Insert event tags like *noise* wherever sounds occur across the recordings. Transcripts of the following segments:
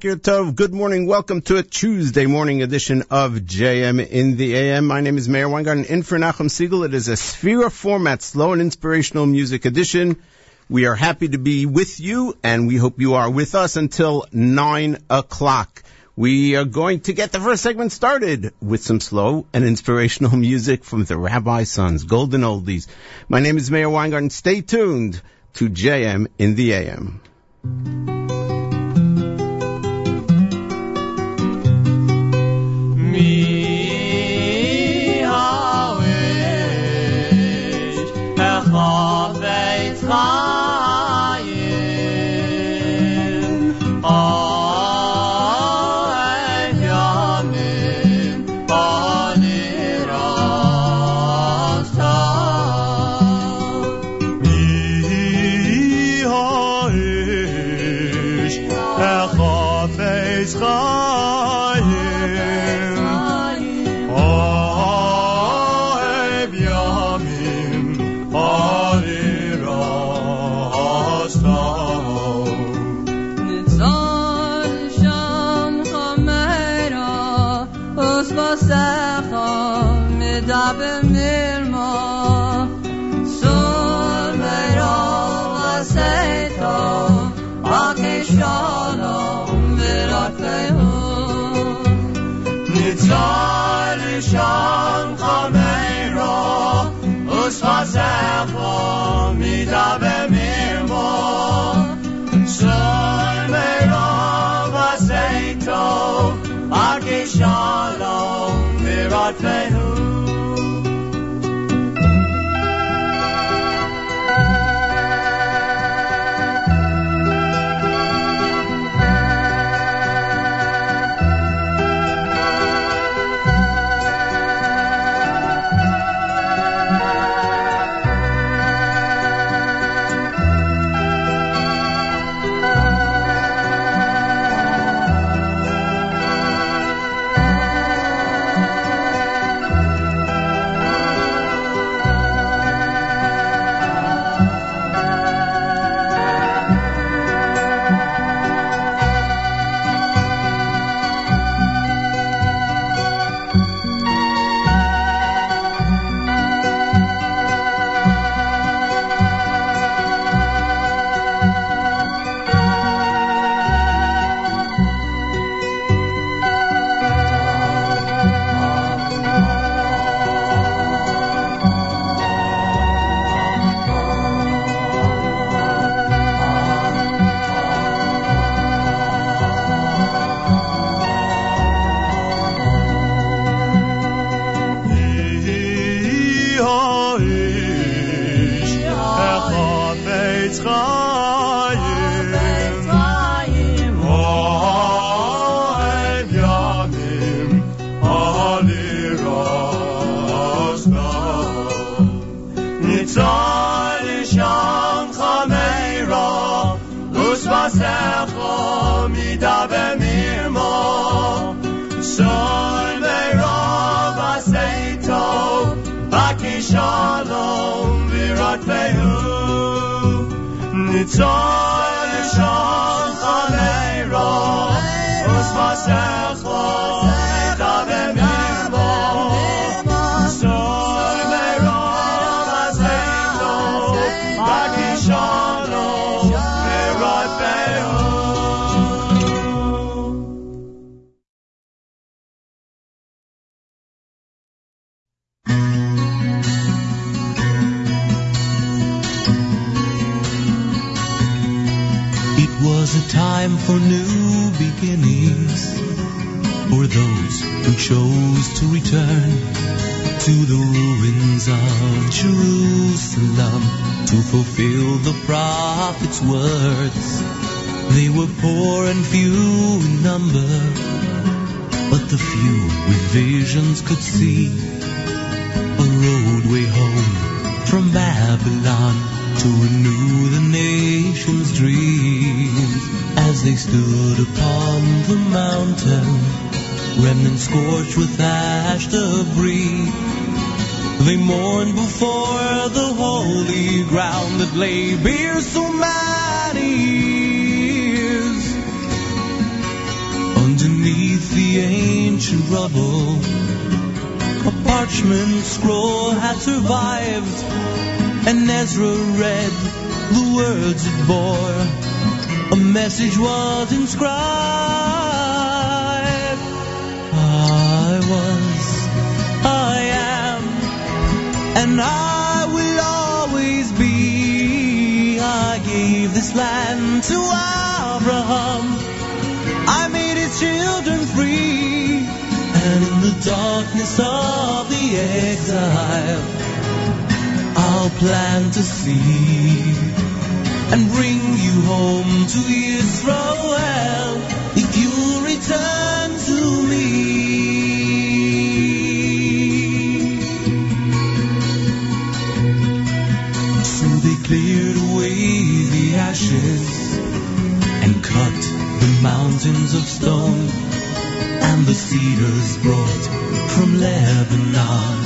Boker Tov. Good morning. Welcome to a Tuesday morning edition of JM in the AM. My name is Meir Weingarten in for Nachum Siegel. It is a Sefira format, slow and inspirational music edition. We are happy to be with you and we hope you are with us until nine o'clock. We are going to get the first segment started with some slow and inspirational *laughs* music from the Rabbi Sons, Golden Oldies. My name is Meir Weingarten. Stay tuned to JM in the AM. Jerusalem to fulfill the prophet's words. They were poor and few in number, but the few with visions could see a roadway home from Babylon to renew the nation's dreams. As they stood upon the mountain, remnants scorched with ash the parchment scroll had survived, and Ezra read the words it bore. A message was inscribed. I was, I am, and I will always be. I gave this land to Abraham. Darkness of the exile, I'll plant a seed and bring you home to Israel if you return to me. So they cleared away the ashes and cut the mountains of stone and the cedars brought from Lebanon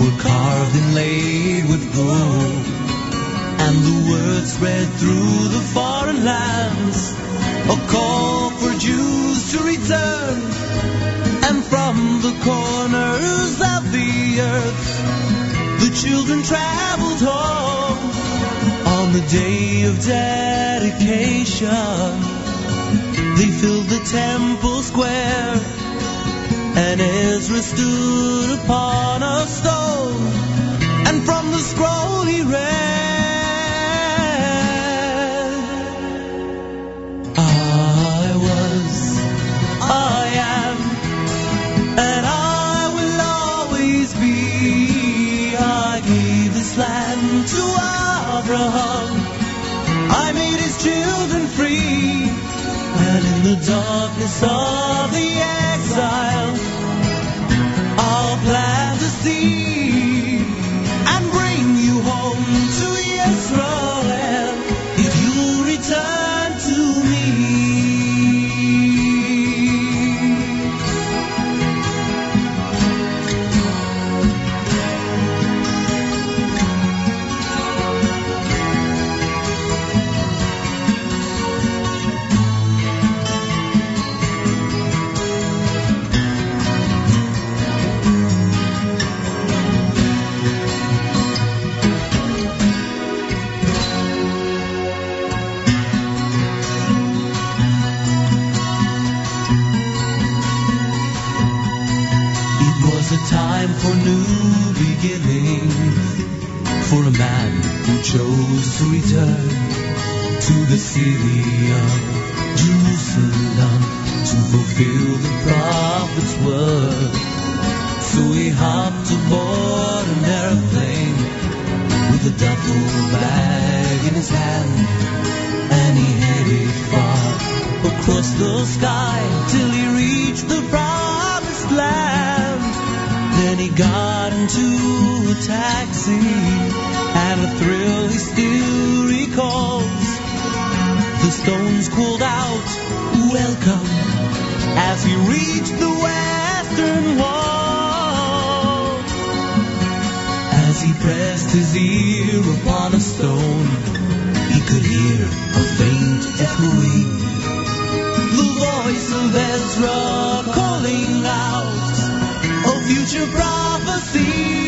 were carved and laid with gold. And the word spread through the foreign lands a call for Jews to return. And from the corners of the earth the children traveled home. On the day of dedication they filled the temple square and Ezra stood upon a stone and from the scroll he read I was I am and I will always be. I gave this land to Abraham. I made his children free the darkness of the exile chose to return to the city of Jerusalem to fulfill the prophet's word. So he hopped aboard an airplane with a duffel bag in his hand, and he headed far across the sky till he reached the promised land. Then he got into a taxi and a thrill he still recalls. The stones called out, Welcome, as he reached the western wall. As he pressed his ear upon a stone, he could hear a faint echoing. The voice of Ezra calling out a future prophecy.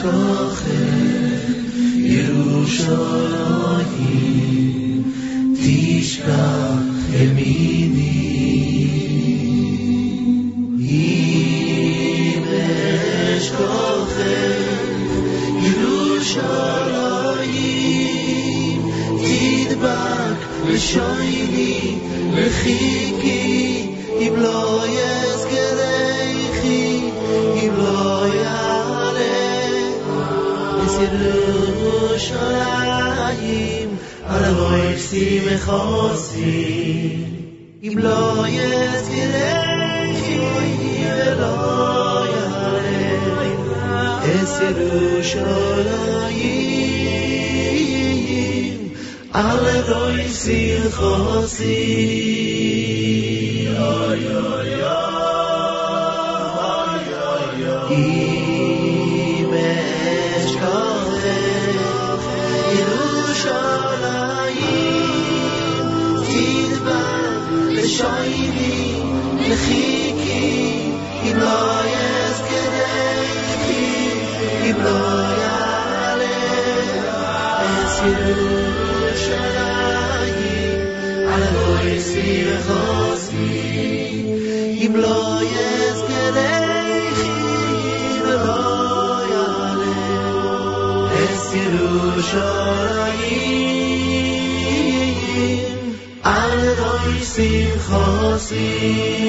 הנה אשכוחך ירושלים תשכח ימיני אם אשכוחך ירושלים תדבק לשויני לחיקי אם לא יזכרייכי בשמיים, על רוי וחוסי. אם לא יזכירני ולא יעלה, אס ירושלים, על רוי וחוסי. אוי אוי אוי אם אשכחך ירושלים על אבוי שמחוסי אם לא יזכרייכי ולא יעלה אס ירושלים על אבוי אם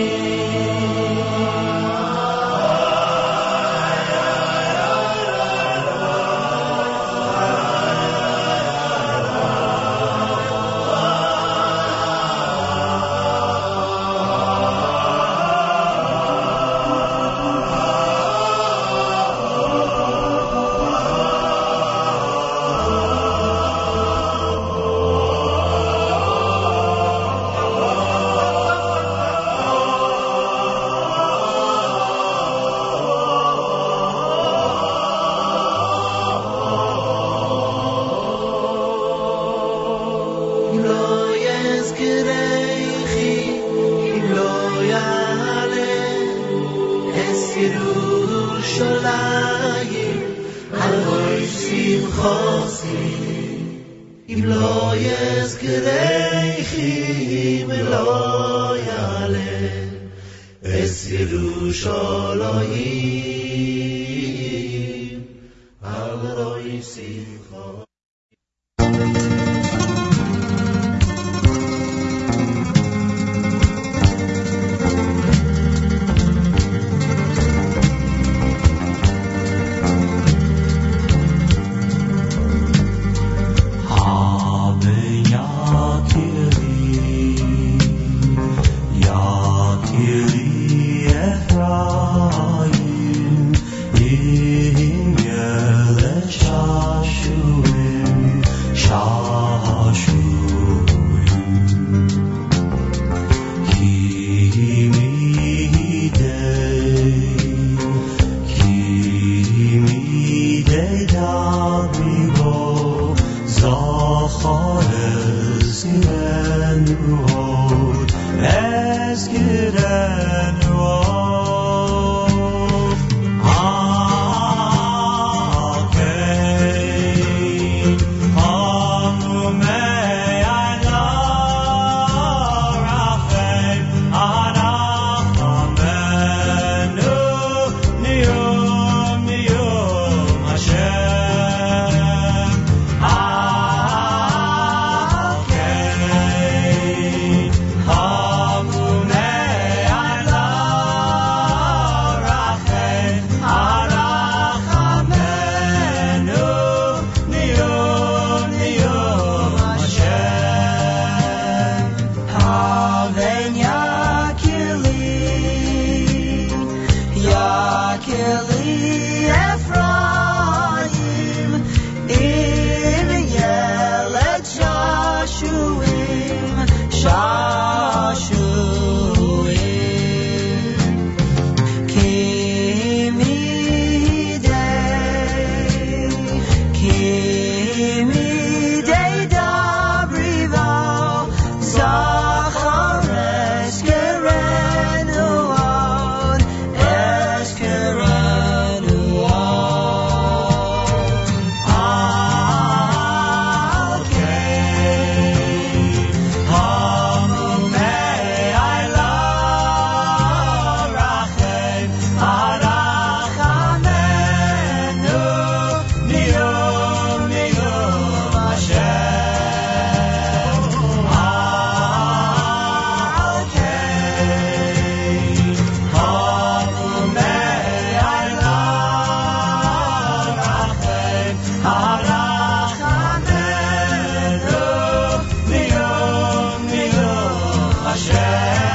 Hashem,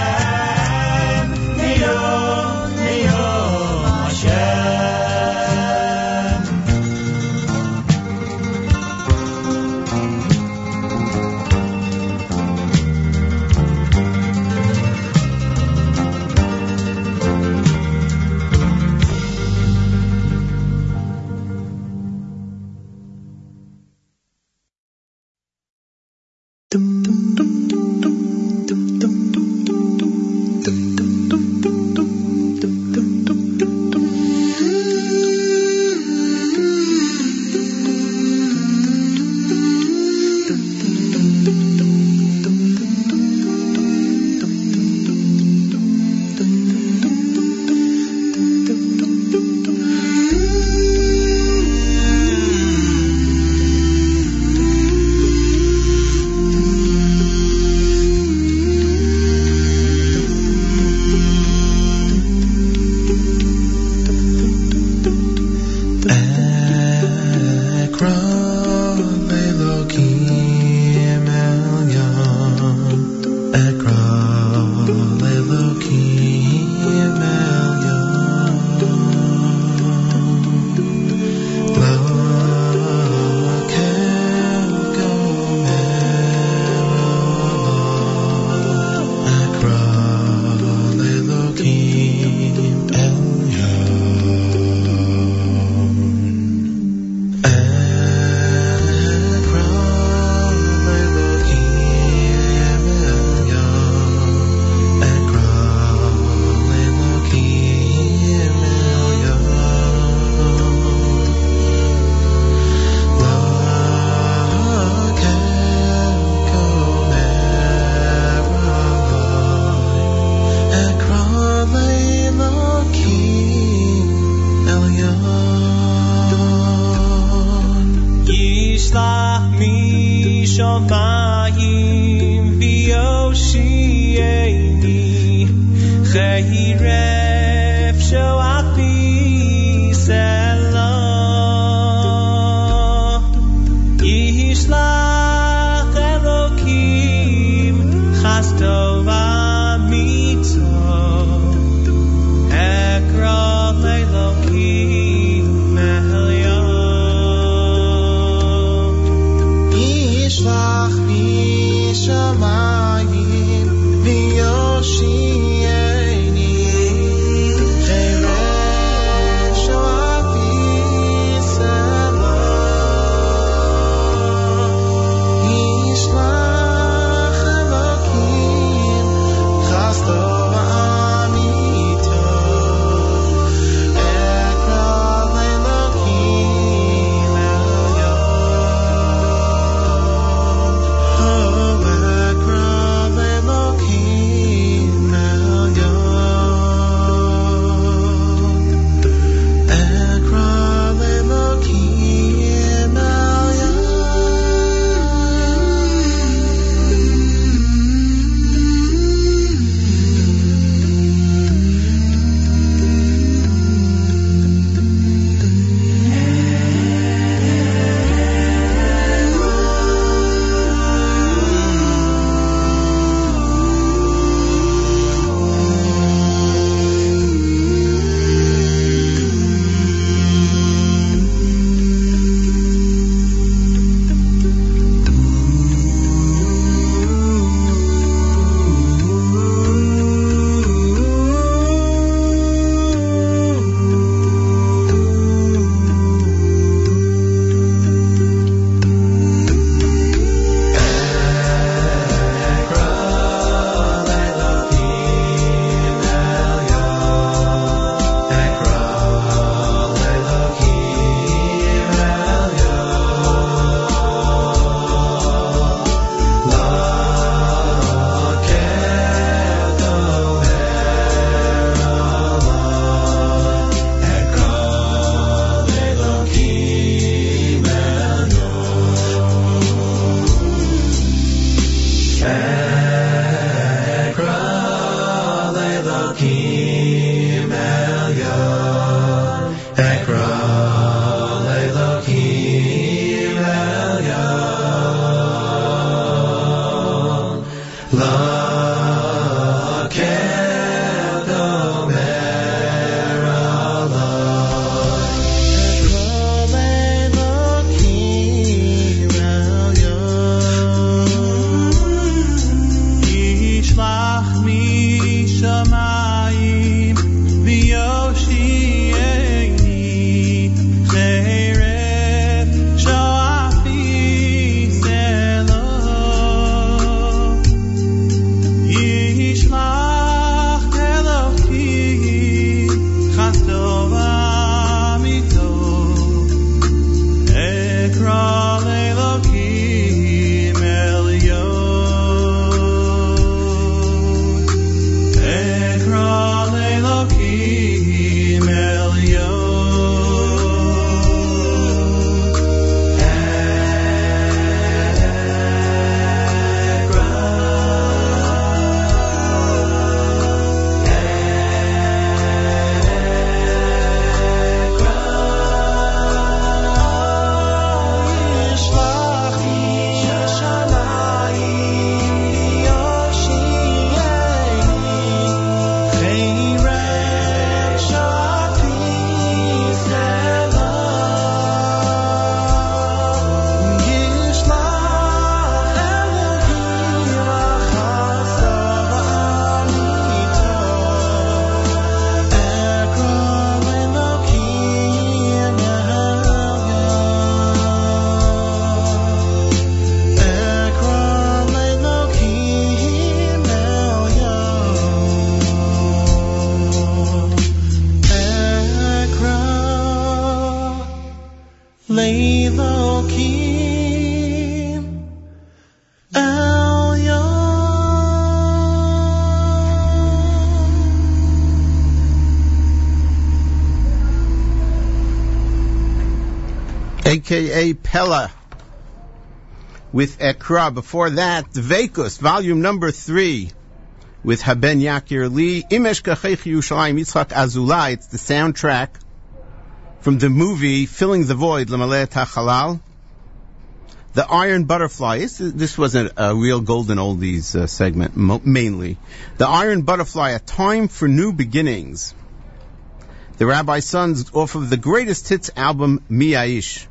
Pella, with Ekra. Before that, Dveikus, volume number three, with Haben Yakir Lee, Imesh Kachech Yerushalayim Yitzchak Azulai. It's the soundtrack from the movie Filling the Void, Lamaleh Tachalal. The Iron Butterfly. This, this was a, a real golden oldies uh, segment, mo- mainly. The Iron Butterfly, A Time for New Beginnings. The Rabbi Sons off of the greatest hits album, Miaish.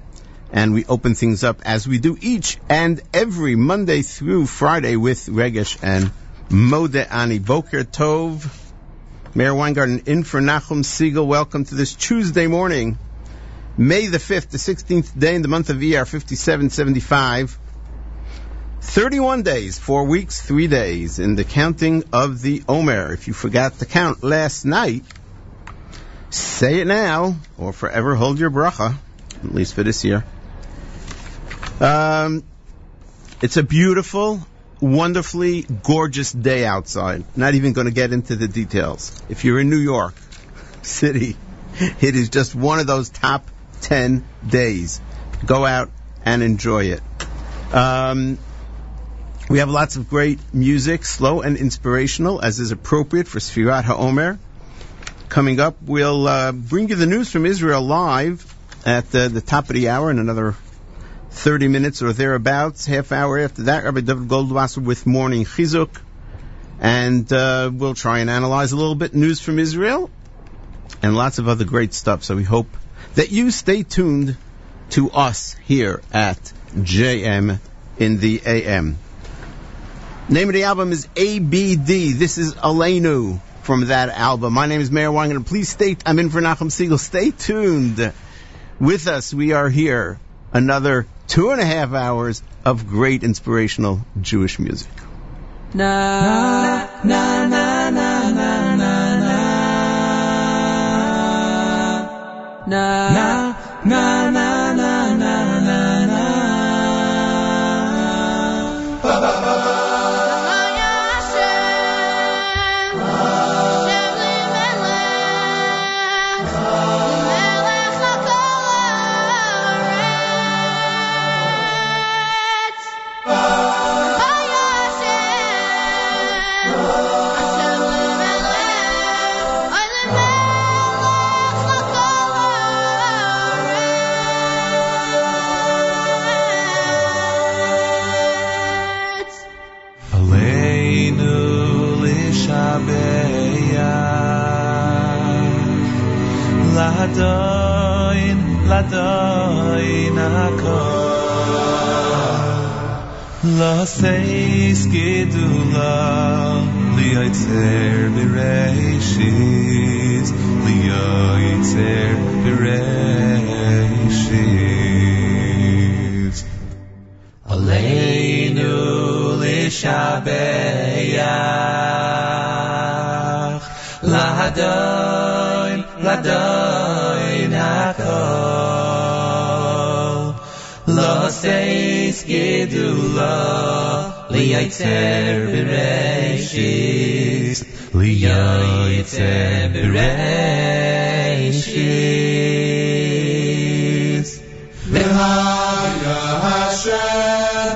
And we open things up as we do each and every Monday through Friday with Regesh and Mode Ani Boker Tov. Meir Weingarten in for Nachum Segal. Welcome to this Tuesday morning, May the 5th, the 16th day in the month of ER 5775. 31 days, 4 weeks, 3 days in the counting of the Omer. If you forgot to count last night, say it now or forever hold your bracha, at least for this year. Um, it's a beautiful, wonderfully gorgeous day outside. Not even going to get into the details. If you're in New York City, it is just one of those top 10 days. Go out and enjoy it. Um, we have lots of great music, slow and inspirational, as is appropriate for Sfirat HaOmer. Coming up, we'll uh, bring you the news from Israel live at uh, the top of the hour in another 30 minutes or thereabouts. Half hour after that, Rabbi Dovid Goldwasser with Morning Chizuk. And uh, we'll try and analyze a little bit news from Israel and lots of other great stuff. So we hope that you stay tuned to us here at JM in the AM. Name of the album is ABD. This is Aleinu from that album. My name is Meir Weingarten. Please stay, I'm in for Nachum Segal. Stay tuned with us. We are here another two and a half hours of great inspirational Jewish music. Na, na, na, na, na, na, na. Na, na, na. la seis gedula li yitzer bereshis li yitzer bereshis aleinu lishabeach lahadoin lahadoin hakol la seis is gedula liyitzer bereshis liyitzer bereshis Lehaya Hashem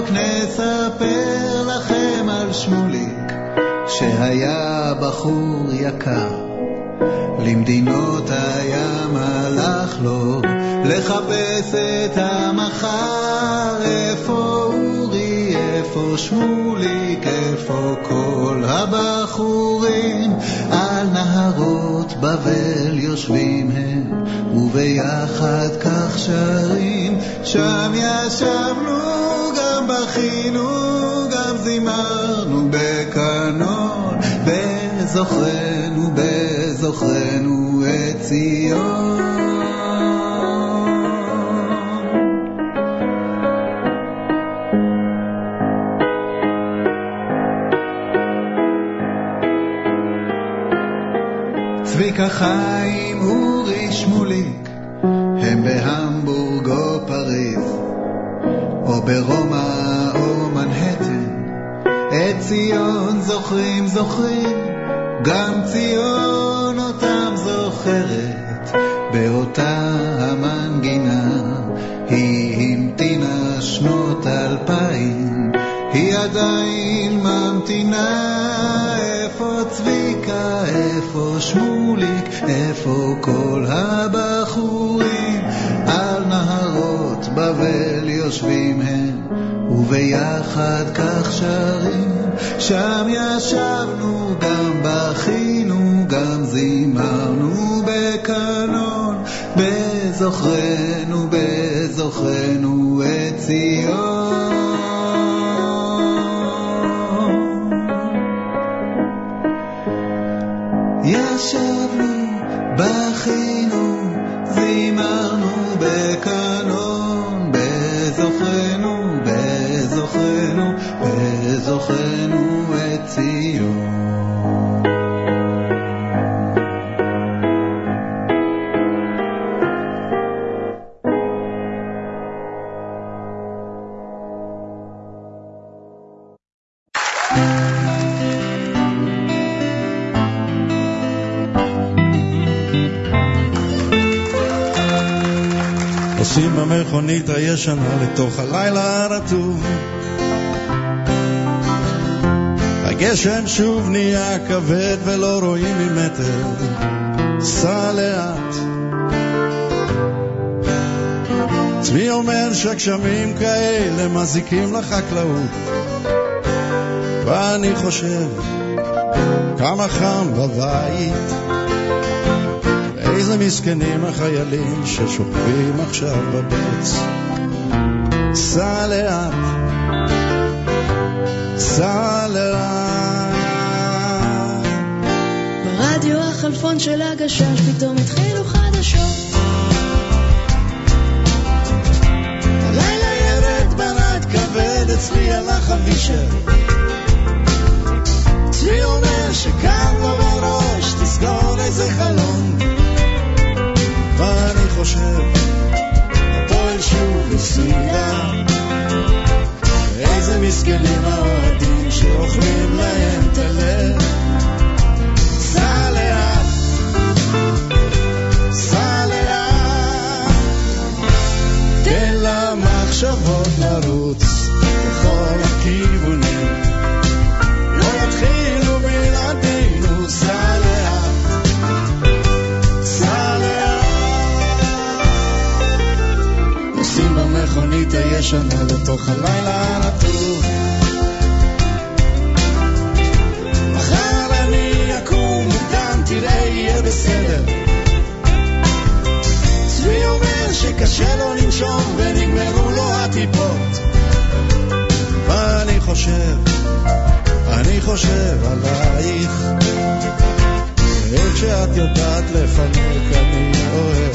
רחוק. נספר לכם על שמוליק, שהיה בחור יקר. למדינות הים הלך לו לחפש את המחר. איפה אורי, איפה שמוליק, איפה כל הבחורים? על נהרות בבל יושבים הם, וביחד כך שרים. שם ישבנו, בכינו, גם זימרנו בקנון, בזוכרנו, בזוכרנו את ציון. צביקה חיים, אורי שמוליק, הם בהמבורג או פריז, ברומא או מנהטן. את ציון זוכרים זוכרים, גם ציון אותם זוכרת, באותה המנגינה. היא המתינה שנות אלפיים, היא עדיין ממתינה. איפה צביקה, איפה שמוליק, איפה כל הבחורים? על נהרות בבל יושבים הם, וביחד כך שרים. שם ישבנו, גם בכינו, גם זימרנו בקנון, בזוכרנו, בזוכרנו את ציון. הישנה לתוך הלילה הרטוב. הגשם שוב נהיה כבד ולא רואים ממטר, סע לאט. צבי אומר שגשמים כאלה מזיקים לחקלאות, ואני חושב כמה חם בבית. איזה מסכנים החיילים ששוכבים עכשיו בבוץ. סע לאט, סע לאט. ברדיו החלפון של הגשש פתאום התחילו חדשות. הלילה ירד ברד כבד אצלי על החבישר. צבי אומר שקם לו בראש, תסגור איזה חלון. ואני חושב, הפועל שוב הפסידה. איזה מסכנים האוהדים שאוכלים להם את הלב. סע לאט, סע לאט, תן למחשבות לרוץ בכל הכיוונים. משנה לתוך הלילה הנטוב. מחר אני אקום מוקדם, תראה, יהיה בסדר. צבי אומר שקשה לו לנשום ונגמרו לו הטיפות. ואני חושב, אני חושב עלייך. איך שאת יודעת לפנק אני אוהב.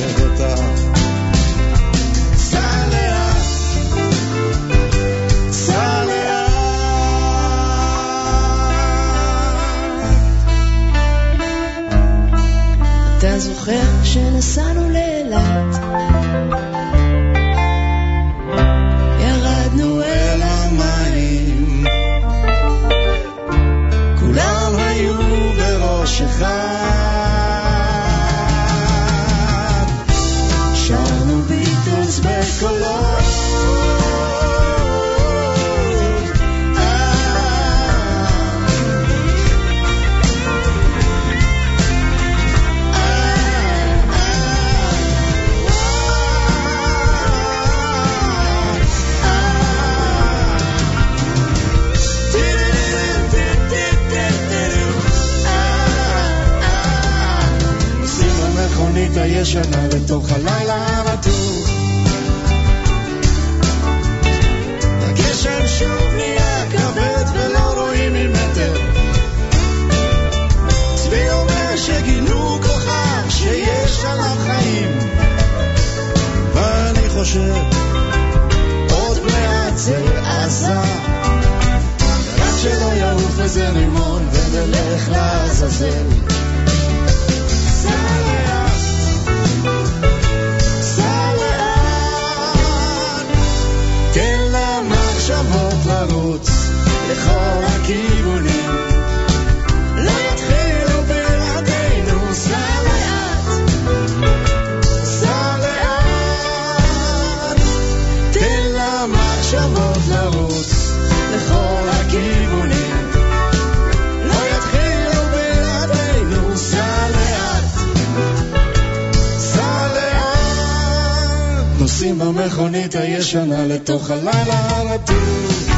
את הישנה לתוך הלילה המתוק. הגשם שוב נהיה כבד ולא רואים ממטר. צבי אומר שגינו כוכב שיש עליו חיים. ואני חושב, עוד מעט זה עזה. רק שלא יעוף איזה רימון ונלך לעזאזל. המכונית הישנה לתוך הלילה הרטוב.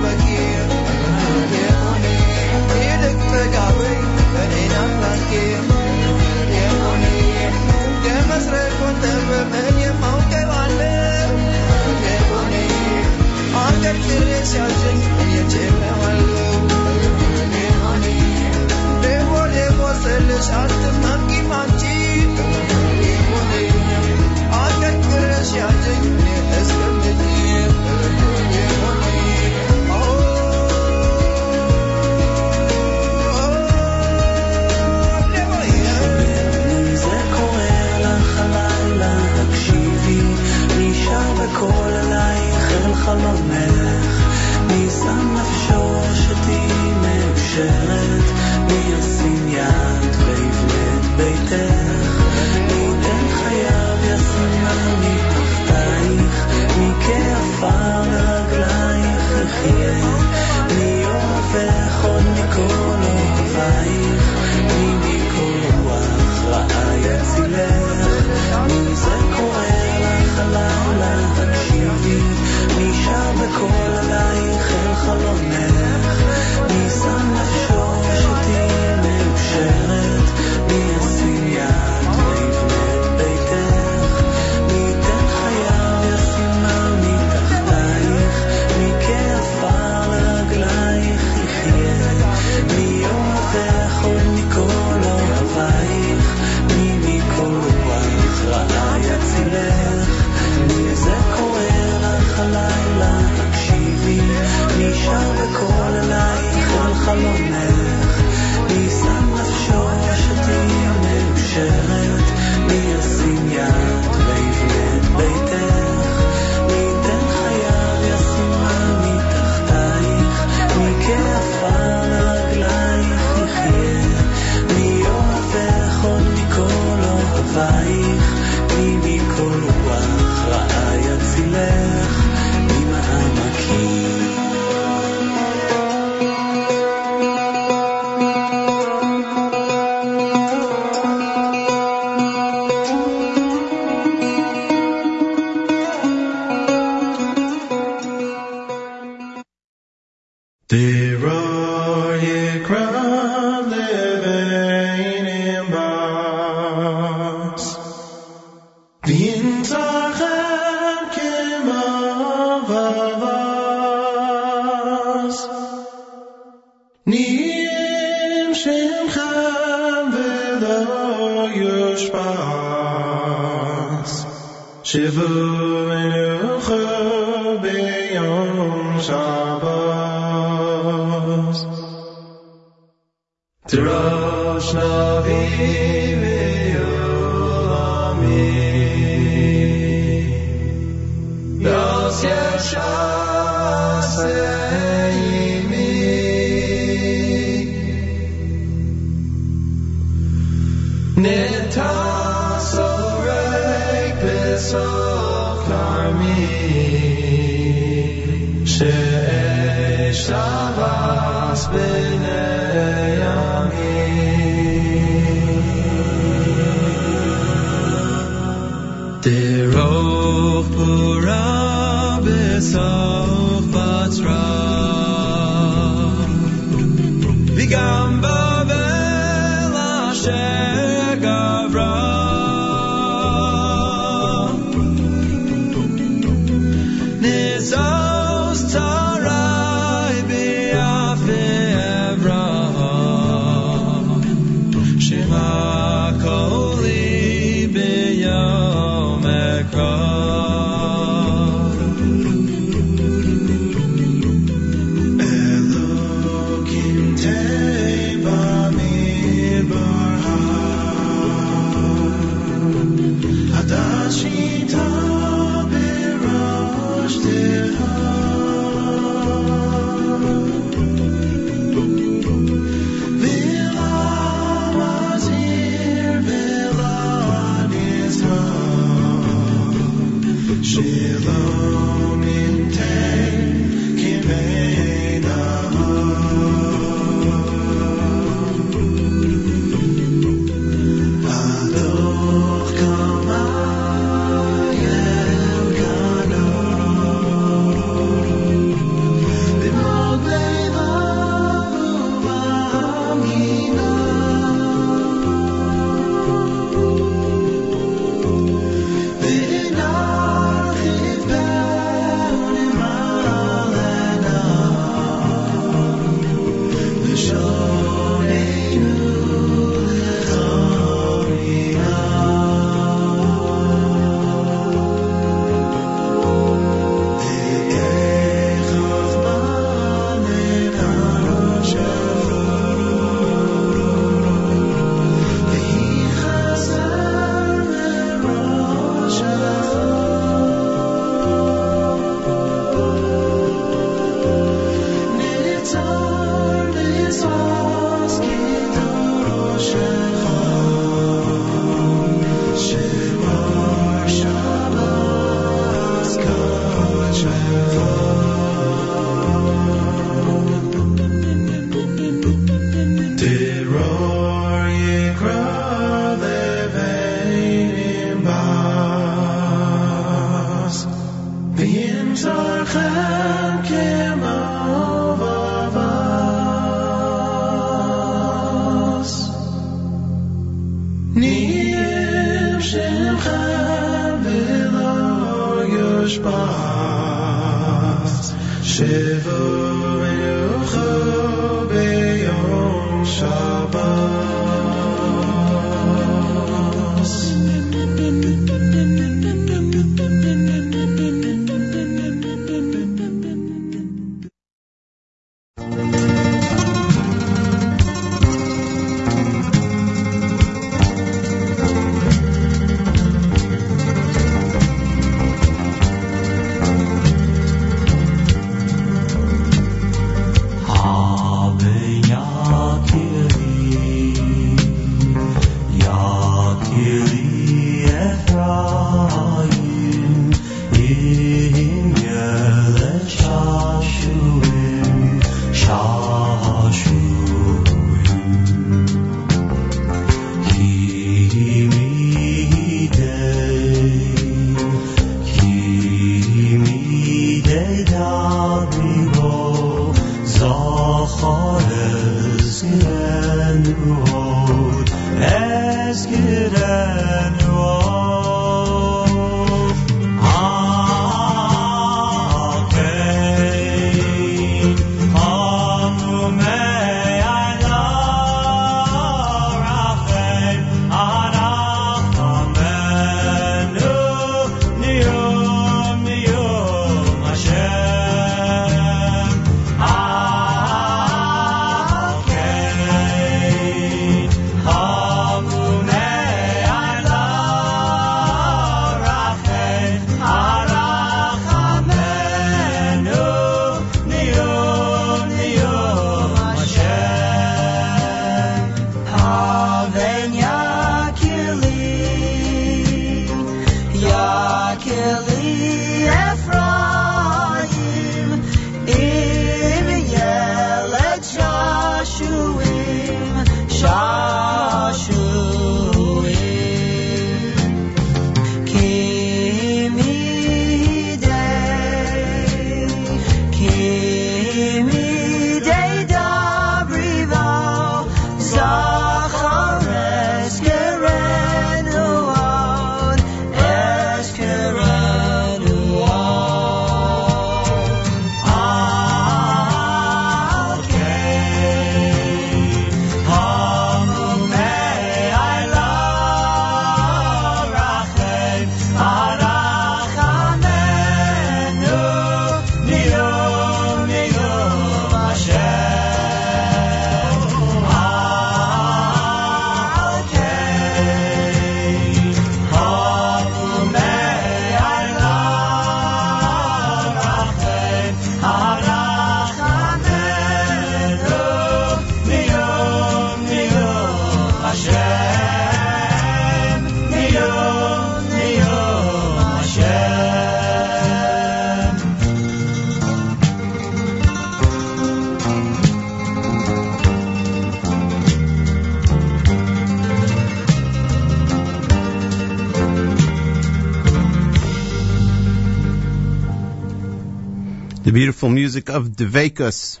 Beautiful music of Devekus,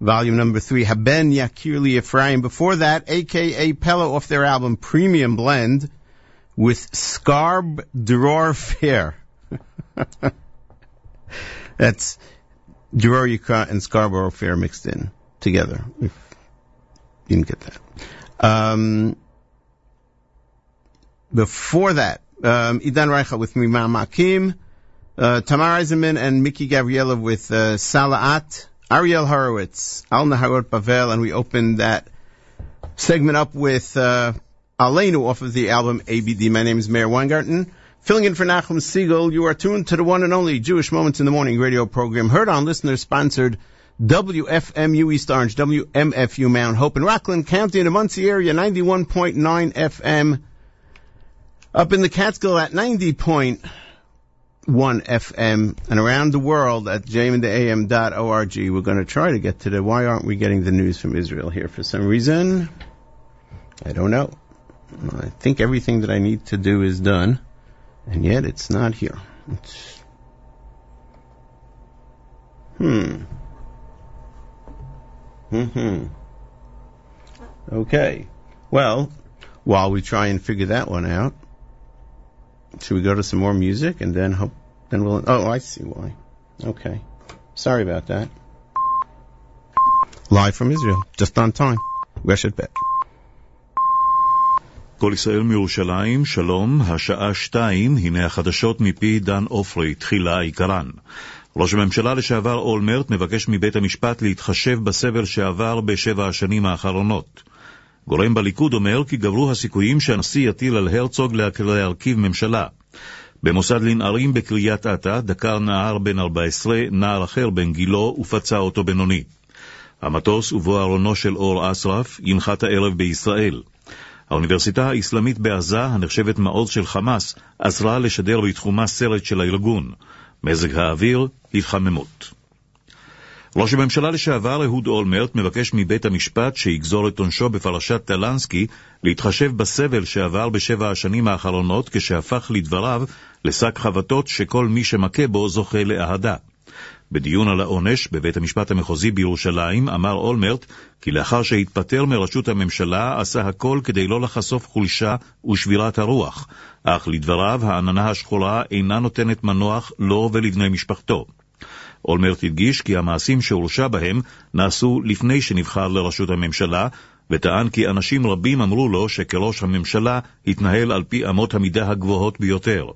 volume number three, Haben Yakirli Ephraim. Before that, aka Pella off their album Premium Blend with Scarb Dror Fair. *laughs* That's Dror Yikra and Scarborough Fair mixed in together. If you didn't get that. Um, before that, um, Idan Raichel with Mimam Akim, uh, Tamar Eisenman and Mickey Gabriela with uh, Salaat, Ariel Horowitz, Al Naharot Bavel, and we opened that segment up with uh, Aleinu off of the album ABD. My name is Meir Weingarten. Filling in for Nachum Segal, you are tuned to the one and only Jewish Moments in the Morning radio program, heard on listener-sponsored WFMU East Orange, WMFU Mount Hope in Rockland County in the Monsey area, 91.9 FM. Up in the Catskill at 90.1 FM and around the world at jmintheam.org. We're going to try to get to the why aren't we getting the news from Israel here for some reason? I don't know. I think everything that I need to do is done, and yet it's not here. It's... Hmm. Hmm. Okay. Well, while we try and figure that one out, should we go to some more music and then hope? Then we'll. Oh, I see why. Okay. Sorry about that. Live from Israel, just on time. Reshet Bet. כל ישראל מירושלים, שלום, השעה שתיים, הנה החדשות מפי דן עופרי, תחילה עיקרן. ראש הממשלה לשעבר אולמרט מבקש מבית המשפט להתחשב בסבל שעבר בשבע השנים האחרונות. גורם בליכוד אומר כי גברו הסיכויים שהנשיא יטיל על הרצוג להרכיב ממשלה. במוסד לנערים בקריית אתא דקר נער בן 14 נער אחר בן גילו ופצע אותו בינוני. המטוס ובו ארונו של אור אסרף ינחת הערב בישראל. האוניברסיטה האסלאמית בעזה, הנחשבת מעוז של חמאס, עזרה לשדר בתחומה סרט של הארגון. מזג האוויר, התחממות. ראש הממשלה לשעבר אהוד אולמרט מבקש מבית המשפט שיגזור את עונשו בפרשת טלנסקי להתחשב בסבל שעבר בשבע השנים האחרונות כשהפך לדבריו לשק חבטות שכל מי שמכה בו זוכה לאהדה. בדיון על העונש בבית המשפט המחוזי בירושלים אמר אולמרט כי לאחר שהתפטר מראשות הממשלה עשה הכל כדי לא לחשוף חולשה ושבירת הרוח, אך לדבריו העננה השחורה אינה נותנת מנוח לו ולבני משפחתו. אולמרט הדגיש כי המעשים שהורשע בהם נעשו לפני שנבחר לראשות הממשלה, וטען כי אנשים רבים אמרו לו שכראש הממשלה התנהל על פי אמות המידה הגבוהות ביותר.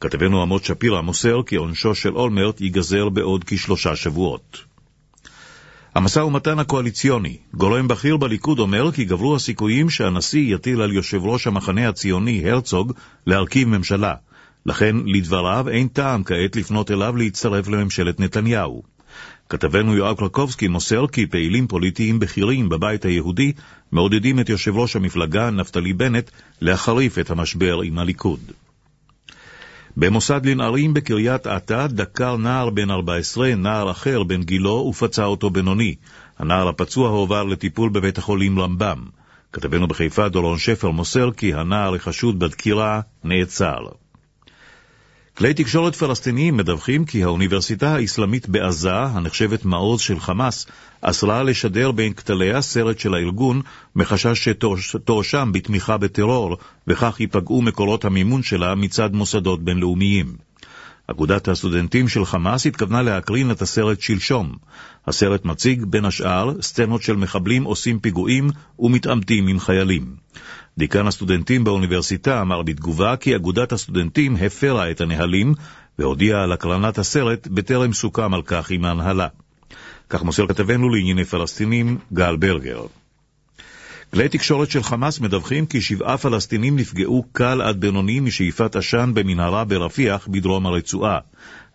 כתבנו עמוד שפירא מוסר כי עונשו של אולמרט ייגזר בעוד כשלושה שבועות. המשא ומתן הקואליציוני, גורם בכיר בליכוד אומר כי גברו הסיכויים שהנשיא יטיל על יושב ראש המחנה הציוני הרצוג להרכיב ממשלה. לכן, לדבריו, אין טעם כעת לפנות אליו להצטרף לממשלת נתניהו. כתבנו יואב קרקובסקי מוסר כי פעילים פוליטיים בכירים בבית היהודי מעודדים את יושב ראש המפלגה, נפתלי בנט, להחריף את המשבר עם הליכוד. במוסד לנערים בקריית אתא דקר נער בן 14 נער אחר בן גילו ופצע אותו בינוני. הנער הפצוע הועבר לטיפול בבית החולים רמב"ם. כתבנו בחיפה דורון שפר מוסר כי הנער החשוד בדקירה נעצר. כלי תקשורת פלסטיניים מדווחים כי האוניברסיטה האסלאמית בעזה, הנחשבת מעוז של חמאס, אסרה לשדר בין כתליה סרט של הארגון מחשש שתואשם בתמיכה בטרור, וכך ייפגעו מקורות המימון שלה מצד מוסדות בינלאומיים. אגודת הסטודנטים של חמאס התכוונה להקרין את הסרט שלשום. הסרט מציג, בין השאר, סצנות של מחבלים עושים פיגועים ומתעמתים עם חיילים. דיקן הסטודנטים באוניברסיטה אמר בתגובה כי אגודת הסטודנטים הפרה את הנהלים והודיעה על הקרנת הסרט בטרם סוכם על כך עם ההנהלה. כך מוסר כתבנו לענייני פלסטינים, גל ברגר. כלי תקשורת של חמאס מדווחים כי שבעה פלסטינים נפגעו קל עד בינוני משאיפת עשן במנהרה ברפיח בדרום הרצועה.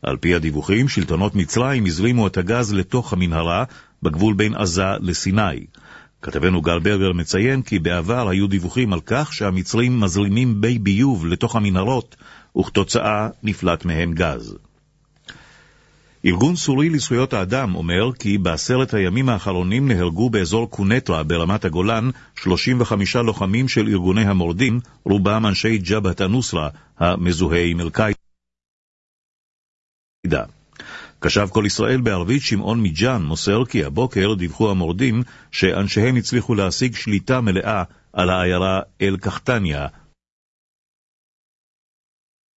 על פי הדיווחים, שלטונות מצרים הזרימו את הגז לתוך המנהרה בגבול בין עזה לסיני. כתבנו גל ברגר מציין כי בעבר היו דיווחים על כך שהמצרים מזרימים מי ביוב לתוך המנהרות, וכתוצאה נפלט מהם גז. ארגון סורי לזכויות האדם אומר כי בעשרת הימים האחרונים נהרגו באזור קונטרה ברמת הגולן 35 לוחמים של ארגוני המורדים, רובם אנשי ג'בהת א-נוסרה המזוהה עם אל-קאעידה. קשב כל ישראל בערבית שמעון מג'אן מוסר כי הבוקר דיווחו המורדים שאנשיהם הצליחו להשיג שליטה מלאה על העיירה אל-קחטניה.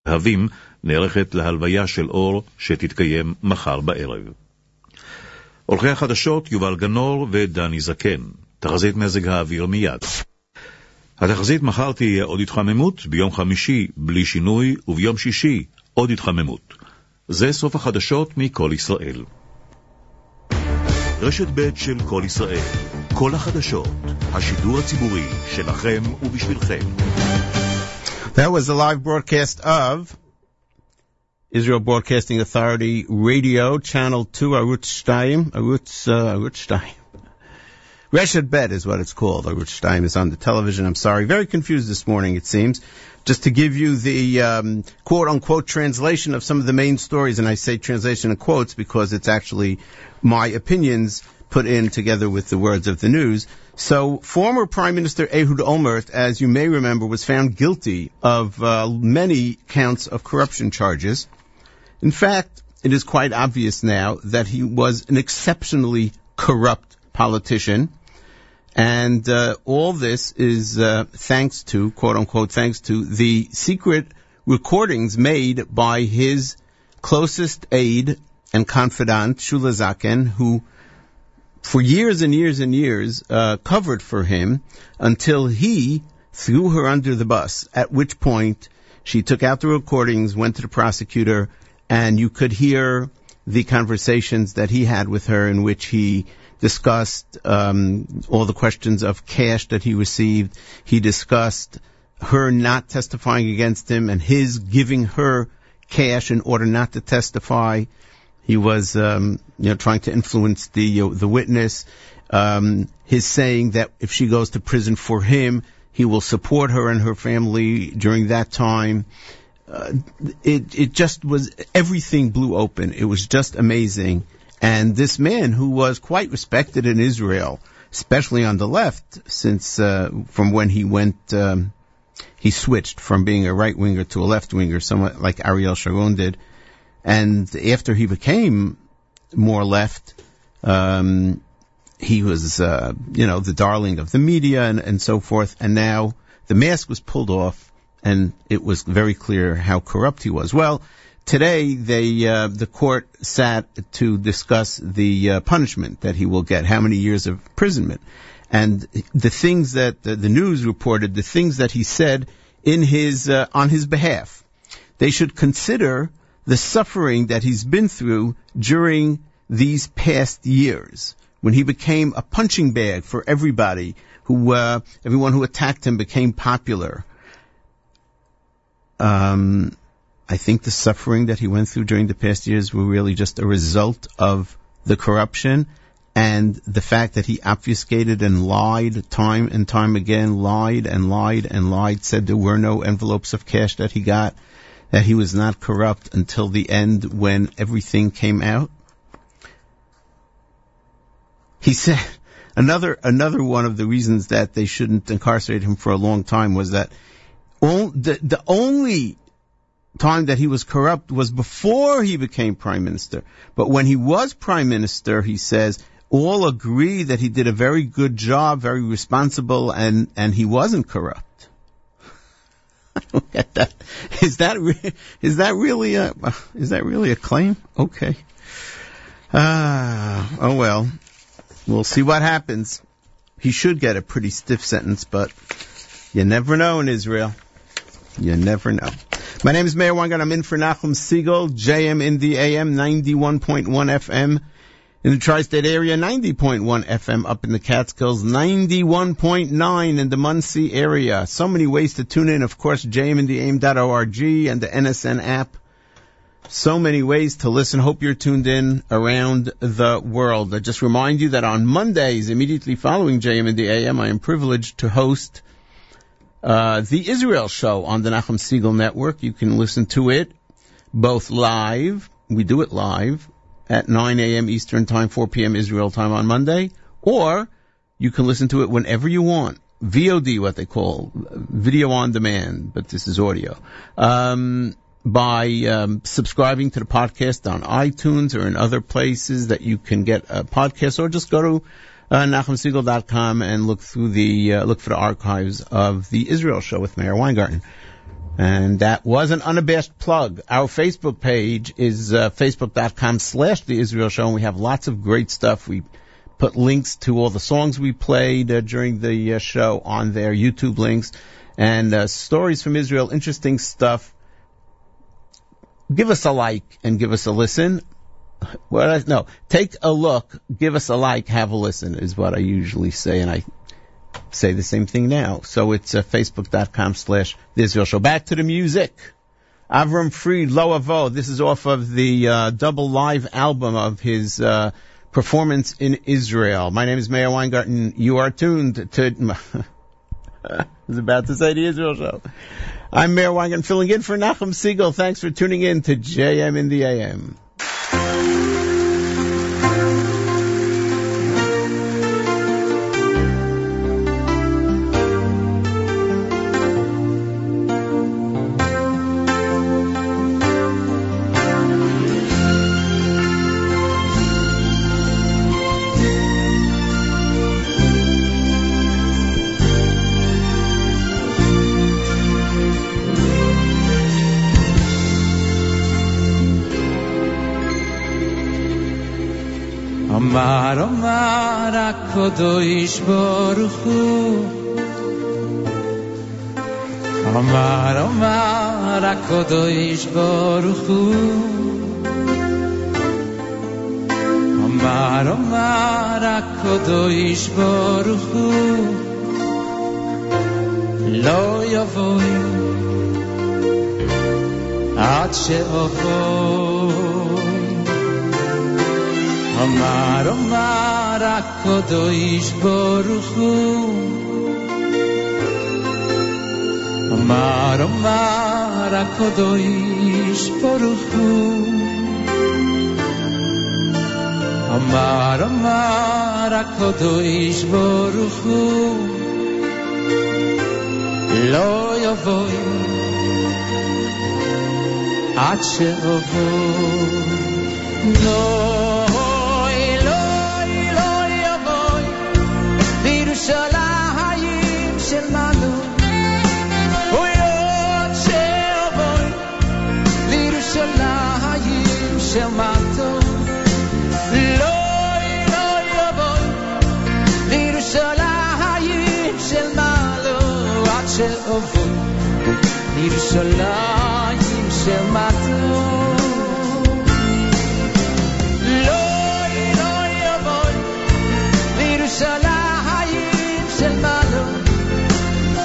להבים נערכת להלוויה של אור שתתקיים מחר בערב. עורכי החדשות יובל גנור ודני זקן. תחזית מזג האוויר מיד. התחזית מחר תהיה עוד התחממות, ביום חמישי בלי שינוי, וביום שישי עוד התחממות. זה סוף החדשות מכל ישראל. רשת ב' של כל ישראל, כל החדשות, השידור הציבורי שלכם ובשבילכם. That was a live broadcast of Israel Broadcasting Authority Radio, Channel 2, Arutz Shtayim, Arutz, uh, Arutz Shtayim. Reshet Bet is what it's called. which Shtayim is on the television. I'm sorry. Very confused this morning, it seems. Just to give you the um, quote unquote translation of some of the main stories, and I say translation in quotes because it's actually my opinions put in together with the words of the news. So, former Prime Minister Ehud Olmert, as you may remember, was found guilty of uh, many counts of corruption charges. In fact, it is quite obvious now that he was an exceptionally corrupt politician. And uh, all this is uh, thanks to, quote unquote, thanks to the secret recordings made by his closest aide and confidant, Shula Zaken, who for years and years and years uh, covered for him until he threw her under the bus, at which point she took out the recordings, went to the prosecutor, and you could hear the conversations that he had with her in which he discussed um, all the questions of cash that he received. He discussed her not testifying against him and his giving her cash in order not to testify. He was, um, you know, trying to influence the uh, the witness. Um, his saying that if she goes to prison for him, he will support her and her family during that time. Uh, it it just was everything blew open. It was just amazing. And this man, who was quite respected in Israel, especially on the left, since uh, from when he went, um, he switched from being a right winger to a left winger, somewhat like Ariel Sharon did. And after he became more left, um, he was, uh, you know, the darling of the media and, and so forth. And now the mask was pulled off, and it was very clear how corrupt he was. Well, today they, uh, the court sat to discuss the uh, punishment that he will get, how many years of imprisonment, and the things that the, the news reported, the things that he said in his uh, on his behalf. They should consider the suffering that he's been through during these past years when he became a punching bag for everybody who uh, everyone who attacked him became popular. Um, I think the suffering that he went through during the past years were really just a result of the corruption and the fact that he obfuscated and lied time and time again, lied and lied and lied, said there were no envelopes of cash that he got, that he was not corrupt until the end when everything came out. He said another another one of the reasons that they shouldn't incarcerate him for a long time was that all, the the only time that he was corrupt was before he became prime minister. But when he was prime minister, he says all agree that he did a very good job, very responsible, and and he wasn't corrupt. *laughs* Get that. Is that re- is that really a is that really a claim? Okay. Ah, oh well. We'll see what happens. He should get a pretty stiff sentence, but you never know in Israel. You never know. My name is Meir Weingarten. I'm in for Nachum Segal, JM in the AM, 91.1 FM. In the tri-state area, 90.1 FM up in the Catskills, 91.9 in the Monsey area. So many ways to tune in. Of course, jmintheam.org and the NSN app. So many ways to listen. Hope you're tuned in around the world. I just remind you that on Mondays, immediately following JM in the AM, I am privileged to host uh, the Israel show on the Nachum Segal Network. You can listen to it both live. We do it live at 9 a.m. Eastern Time, 4 p.m. Israel time on Monday, or you can listen to it whenever you want. VOD, what they call video on demand, but this is audio. Um, by um, subscribing to the podcast on iTunes or in other places that you can get a podcast, or just go to uh, and look through the uh, look for the archives of the Israel Show with Meir Weingarten. And that was an unabashed plug. Our Facebook page is uh, facebook.com slash the Israel Show, and we have lots of great stuff. We put links to all the songs we played uh, during the uh, show on there, YouTube links, and uh, stories from Israel, interesting stuff. Give us a like and give us a listen. I, no, take a look, give us a like, have a listen is what I usually say, and I say the same thing now. So it's uh, facebook.com slash the Israel Show. Back to the music. Avram Fried, Lo Avo. This is off of the uh, double live album of his uh, performance in Israel. My name is Meir Weingarten. You are tuned to. *laughs* I was about to say the Israel Show. I'm Meir Weingarten filling in for Nachum Segal. Thanks for tuning in to JM in the AM. Omar Omar HaKadosh Baruch Hu Omar Omar HaKadosh Baruch Hu Omar Omar HaKadosh Baruch Hu Lo Yavoi Ad She'ovoi Omar Omar HaKadosh Baruch Hu Omar Omar Omar Omar HaKadosh Baruch Hu Lo Yavoi oh, Ad She'ovoi oh, No עד שאבוי לירושלים של מטו לא לא יבוי לירושלים של מעלו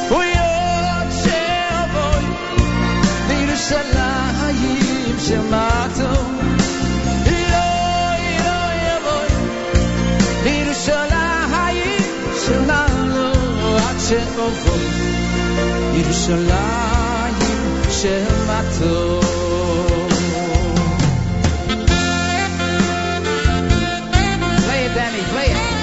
הוא יוצא אבוי לירושלים של מטו לא לא יבוי לירושלים של מעלו עד שאבוי לירושלים של מטו Play it, Danny, play it.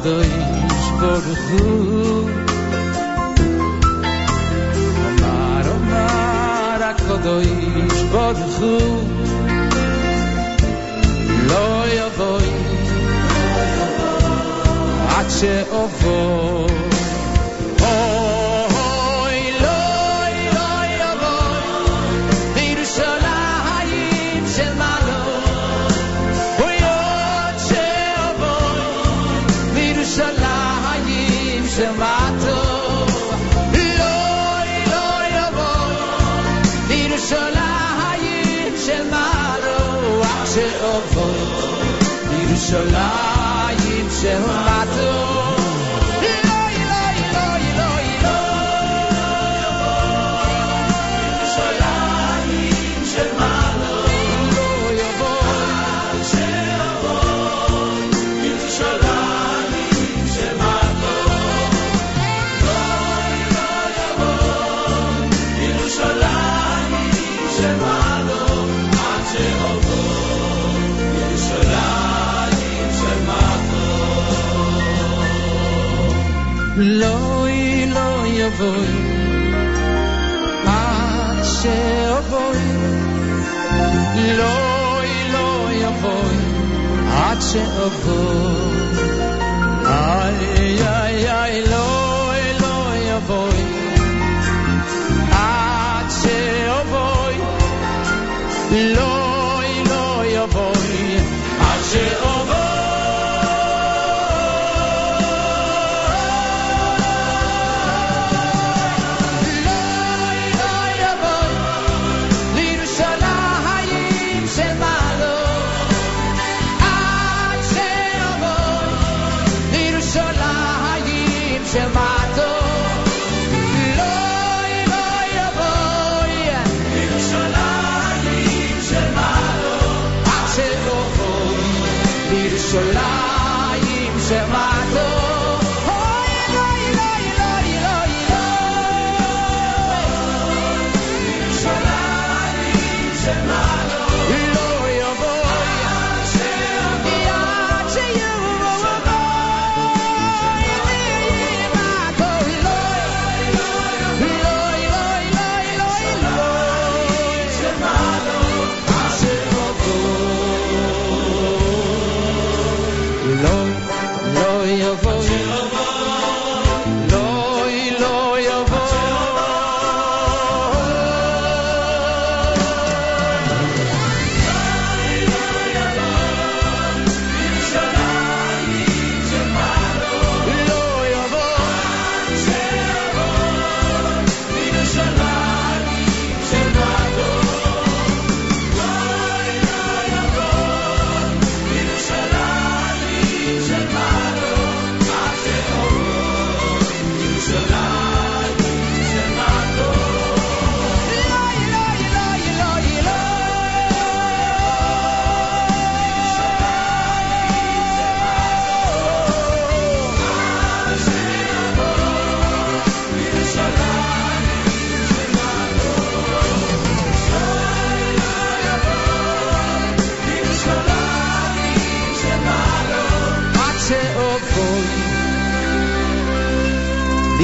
O mar, Omar, Omar, ako dois por Loja voj, a će ovoj. ירושלים שלנו לא יבואי עד שאבואי לא לא יבואי עד שאבואי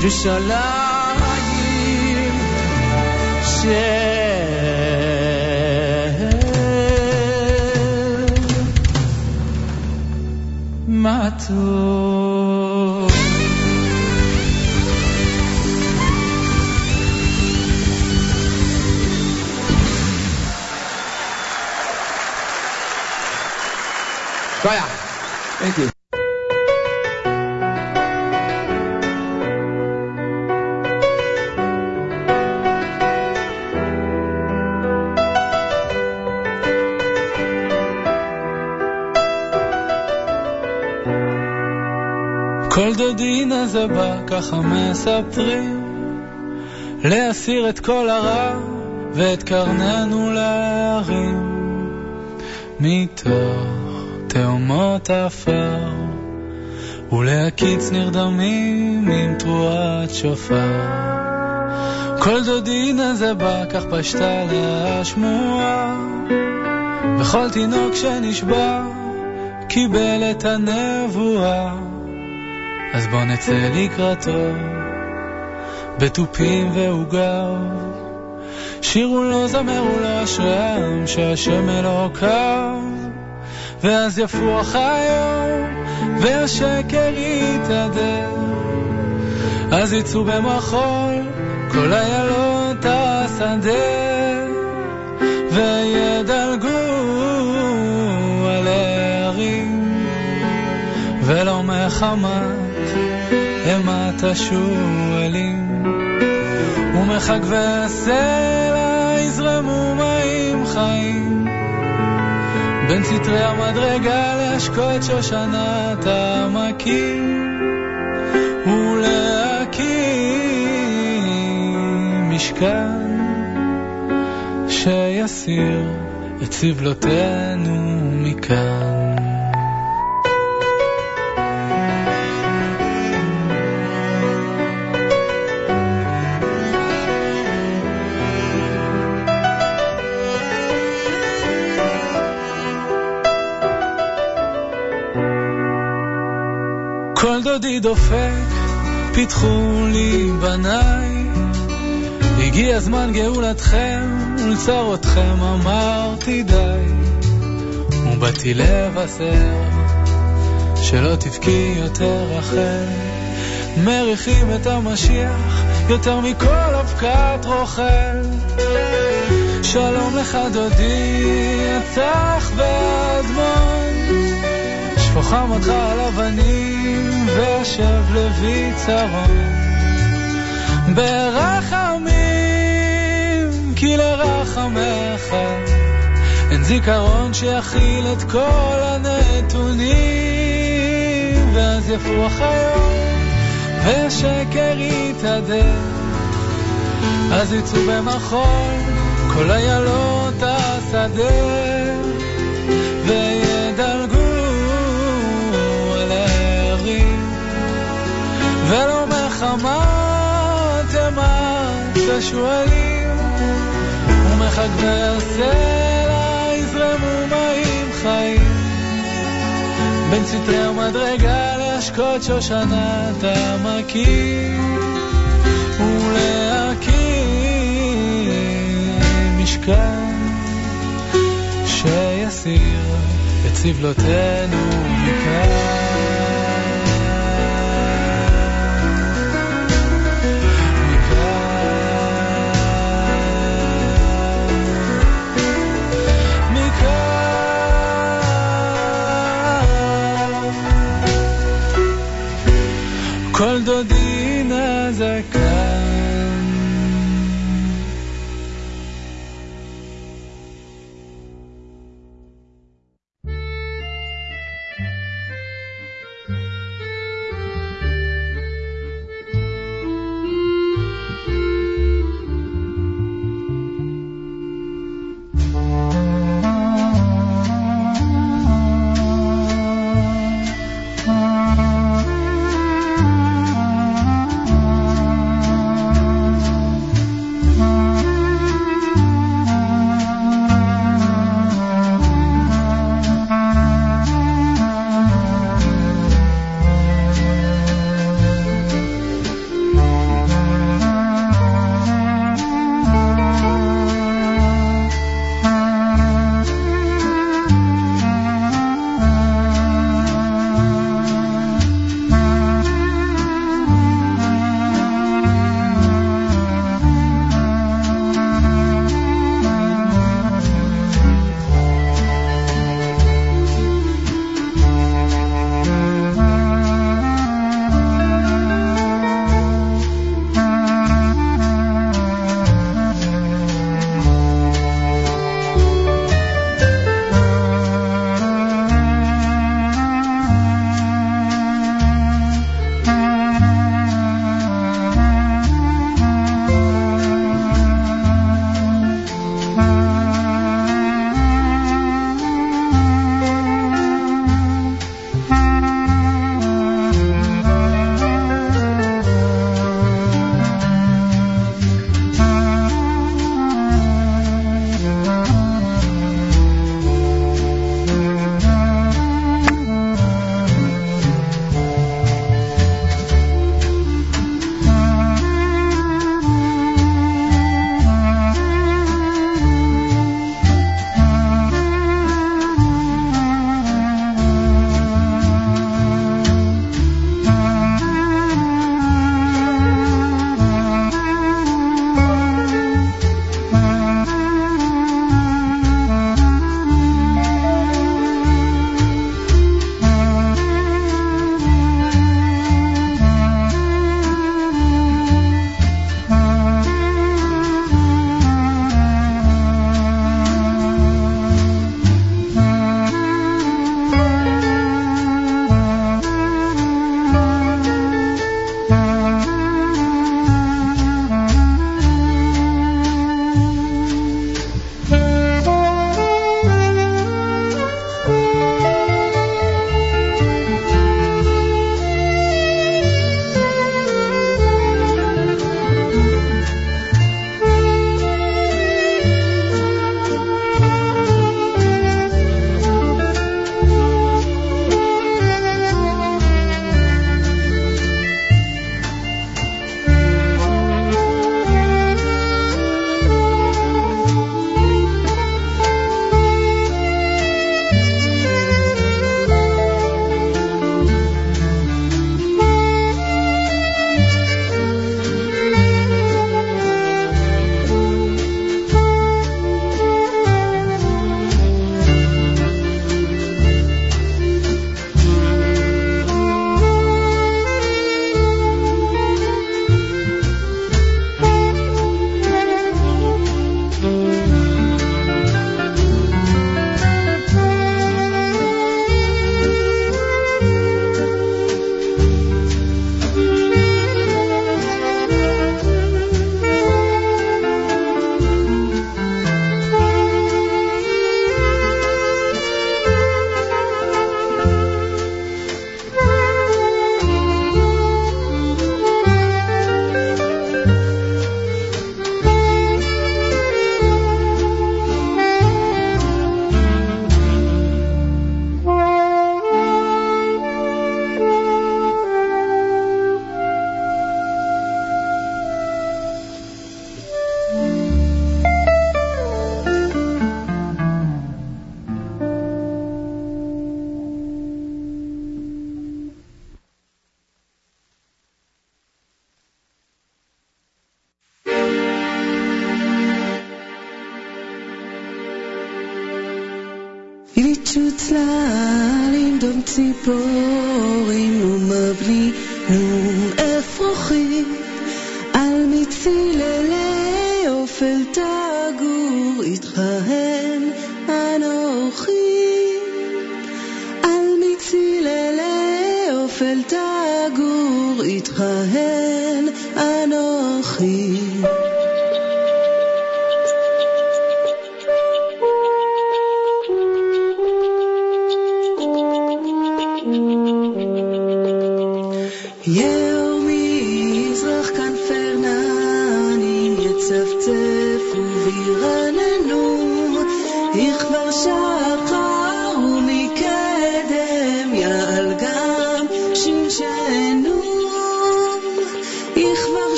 לירושלים של מטות ככה מספרים, להסיר את כל הרע ואת קרננו להרים. מתוך תאומות עפר, ולהקיץ נרדמים עם תרועת שופר. כל דודין הזה בא, כך פשטה לה השמועה, וכל תינוק שנשבע קיבל את הנבואה. בוא נצא לקראתו, בתופים ועוגר. שירו לו, זמרו לו אשריהם, שהשם אלוקיו. ואז יפוח היום, והשקר יתהדר. אז יצאו במחול כל איילות השדה, וידלגו על הערים, ולא מחמת אימת השועלים, ומחג וסלע יזרמו מים חיים. בין סתרי המדרגה להשקות שושנת העמקים, ולהקים משכן שיסיר את סבלותינו מכאן. דודי דופק פיתחו לי בניי. הגיע זמן גאולתכם, ולצרותכם אמרתי די. ובאתי לבשר שלא תבכי יותר רחל. מריחים את המשיח יותר מכל אבקת רוכל. שלום לך דודי, הצח ואדמון, שפוך חמתך על אבנים, ואשב לוי צרון. ברחמים, כי לרחמך אין זיכרון שיכיל את כל הנתונים, ואז יפוח היום, ושקר יתהדר, אז יצאו במחול כל איילות השדה, ולא מחמת תימן ושועלים, ומחגבי הסלע יזרמו מים חיים. בין סטרי המדרגה להשקות שושנת העמקים ולהקים משכן שיסיר את סבלותינו מכאן. Cold the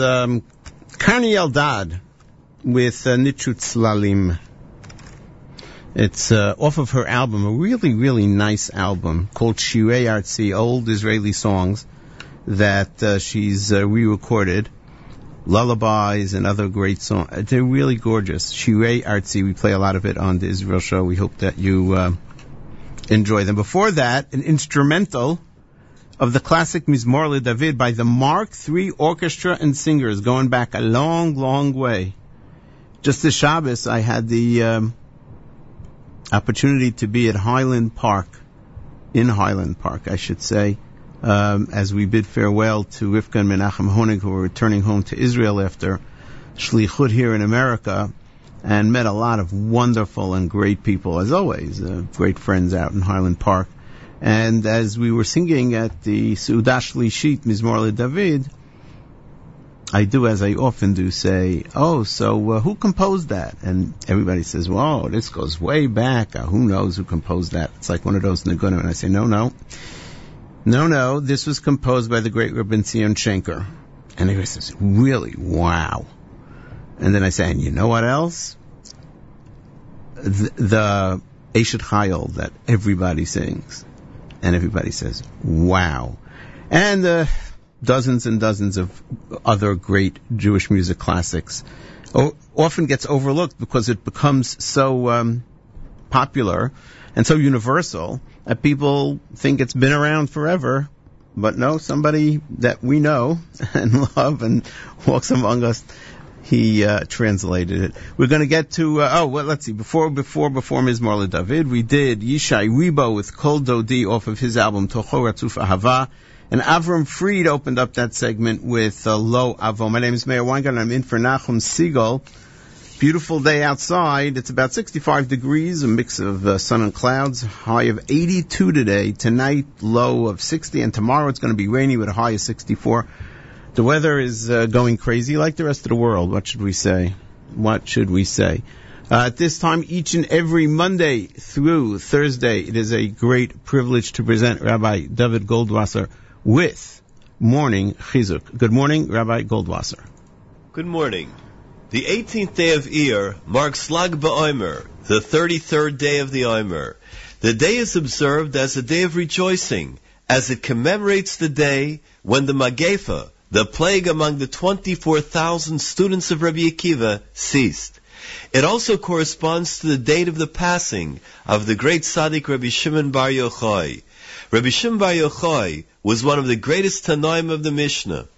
um, Karni Eldad with uh, Nichut Slalim. It's uh, off of her album, a really, really nice album called Shirei Artzi, old Israeli songs that uh, she's uh, re-recorded, lullabies and other great songs. They're really gorgeous. Shirei Artzi, we play a lot of it on the Israel show. We hope that you uh, enjoy them. Before that, an instrumental of the classic Mizmor Le David by the Mark III Orchestra and Singers, going back a long, long way. Just this Shabbos, I had the um, opportunity to be at Highland Park, in Highland Park, I should say, um, as we bid farewell to Rivka and Menachem Honig, who were returning home to Israel after Shlichut here in America, and met a lot of wonderful and great people, as always, uh, great friends out in Highland Park. And as we were singing at the Seudah Shlishit Mizmor David, I do, as I often do, say, "Oh, so uh, who composed that?" And everybody says, "Whoa, this goes way back. Uh, who knows who composed that?" It's like one of those Niggunim. And I say, "No, no, no, no. This was composed by the great Rabbi Zion Shenker." And everybody says, "Really? Wow!" And then I say, "And you know what else?" The, the Eshet Chayil that everybody sings, and everybody says, "Wow!" And uh, dozens and dozens of other great Jewish music classics. O- often gets overlooked because it becomes so um, popular and so universal that people think it's been around forever. But no, somebody that we know *laughs* and love and walks among us, he uh, translated it. We're going to get to uh, oh well, let's see before before before Mizmor Le David, we did Yishai Ribo with Kol Dodi off of his album Tocho Ratzuf Ahava. And Avram Fried opened up that segment with uh, Lo Avo. My name is Meir Weingarten. I'm in for Nachum Segal. Beautiful day outside. It's about 65 degrees, a mix of uh, sun and clouds. High of 82 today. Tonight, low of 60. And tomorrow it's going to be rainy with a high of 64. The weather is uh, going crazy like the rest of the world. What should we say? What should we say? Uh, at this time, each and every Monday through Thursday, it is a great privilege to present Rabbi Dovid Goldwasser with Morning Chizuk. Good morning, Rabbi Goldwasser. Good morning. The 18th day of Iyar marks Lag BaOmer, the 33rd day of the Omer. The day is observed as a day of rejoicing, as it commemorates the day when the Magefa, the plague among the 24,000 students of Rabbi Akiva, ceased. It also corresponds to the date of the passing of the great Tzaddik Rabbi Shimon Bar Yochai. Rabbi Shimon Bar Yochai was one of the greatest Tannaim of the Mishnah.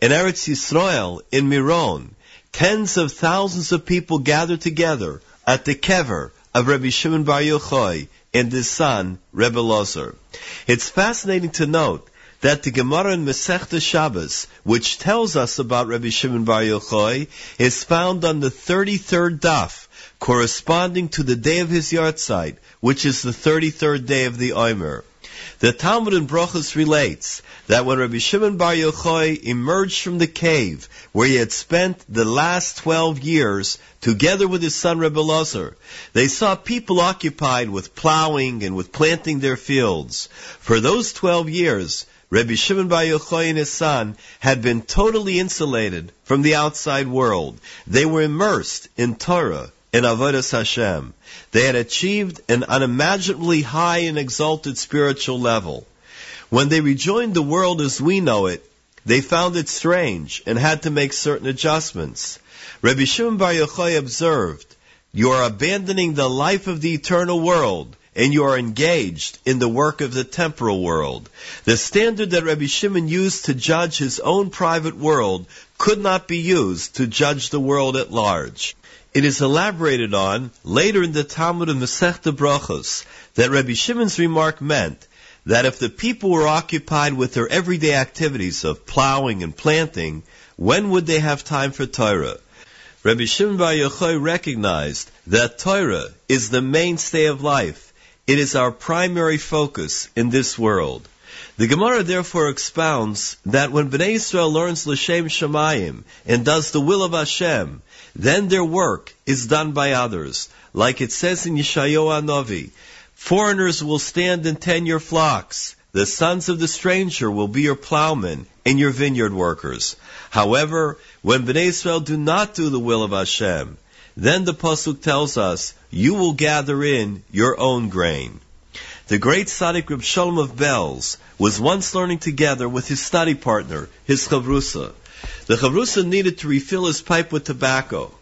In Eretz Yisrael, in Miron, tens of thousands of people gathered together at the kever of Rabbi Shimon Bar Yochai and his son, Rebbe Lozer. It's fascinating to note that the Gemara in Masechta Shabbos, which tells us about Rabbi Shimon Bar Yochai, is found on the 33rd daf, corresponding to the day of his yahrzeit, which is the 33rd day of the Omer. The Talmud in Brochus relates that when Rabbi Shimon Bar Yochai emerged from the cave where he had spent the last 12 years together with his son Rebbe Lozer, they saw people occupied with plowing and with planting their fields. For those 12 years, Rabbi Shimon Bar Yochai and his son had been totally insulated from the outside world. They were immersed in Torah and Avodas Hashem. They had achieved an unimaginably high and exalted spiritual level. When they rejoined the world as we know it, they found it strange and had to make certain adjustments. Rabbi Shimon Bar Yochai observed, you are abandoning the life of the eternal world and you are engaged in the work of the temporal world. The standard that Rabbi Shimon used to judge his own private world could not be used to judge the world at large. It is elaborated on later in the Talmud of Masechta Brachos that Rabbi Shimon's remark meant that if the people were occupied with their everyday activities of plowing and planting, when would they have time for Torah? Rabbi Shimon Bar Yochai recognized that Torah is the mainstay of life. It is our primary focus in this world. The Gemara therefore expounds that when Bnei Israel learns L'Shem Shamayim and does the will of Hashem, then their work is done by others. Like it says in Yeshayahu Novi, foreigners will stand and tend your flocks. The sons of the stranger will be your plowmen and your vineyard workers. However, when Bnei Israel do not do the will of Hashem, then the Pasuk tells us, you will gather in your own grain. The great Tzaddik Reb Shalom of Belz was once learning together with his study partner, his Chavrusa. The Chavrusa needed to refill his pipe with tobacco.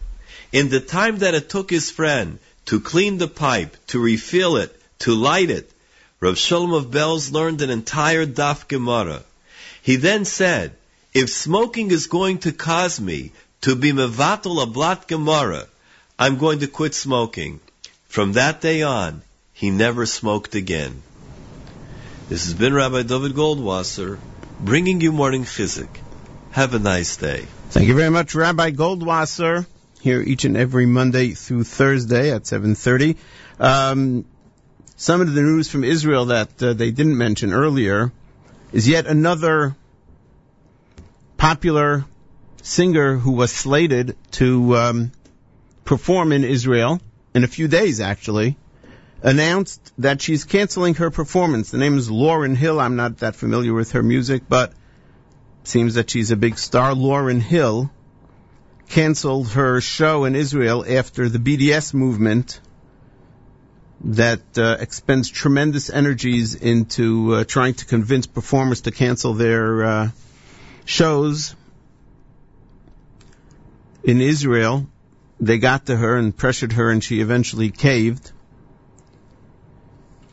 In the time that it took his friend to clean the pipe, to refill it, to light it, Rav Shalom of Belz learned an entire Daf Gemara. He then said, if smoking is going to cause me to be mevatel a blat Gemara, I'm going to quit smoking. From that day on, he never smoked again. This has been Rabbi Dovid Goldwasser bringing you morning chizuk. Have a nice day. Thank you very much, Rabbi Goldwasser. Here each and every Monday through Thursday at 7:30. Um, some of the news from Israel that uh, they didn't mention earlier is yet another popular singer who was slated to um, perform in Israel in a few days, actually, announced that she's canceling her performance. The name is Lauryn Hill. I'm not that familiar with her music, but seems that she's a big star. Lauryn Hill canceled her show in Israel after the BDS movement that uh, expends tremendous energies into uh, trying to convince performers to cancel their uh, shows in Israel. They got to her and pressured her, and she eventually caved.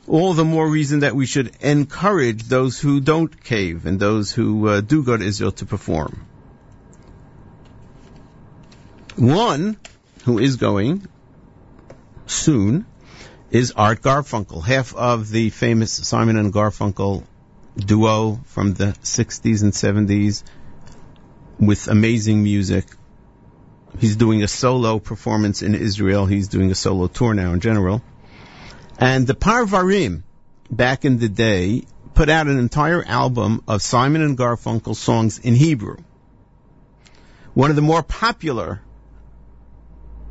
All the more reason that we should encourage those who don't cave and those who uh, do go to Israel to perform. One who is going soon is Art Garfunkel, half of the famous Simon and Garfunkel duo from the 60s and 70s with amazing music. He's doing a solo performance in Israel. He's doing a solo tour now in general. And the Parvarim, back in the day, put out an entire album of Simon and Garfunkel songs in Hebrew. One of the more popular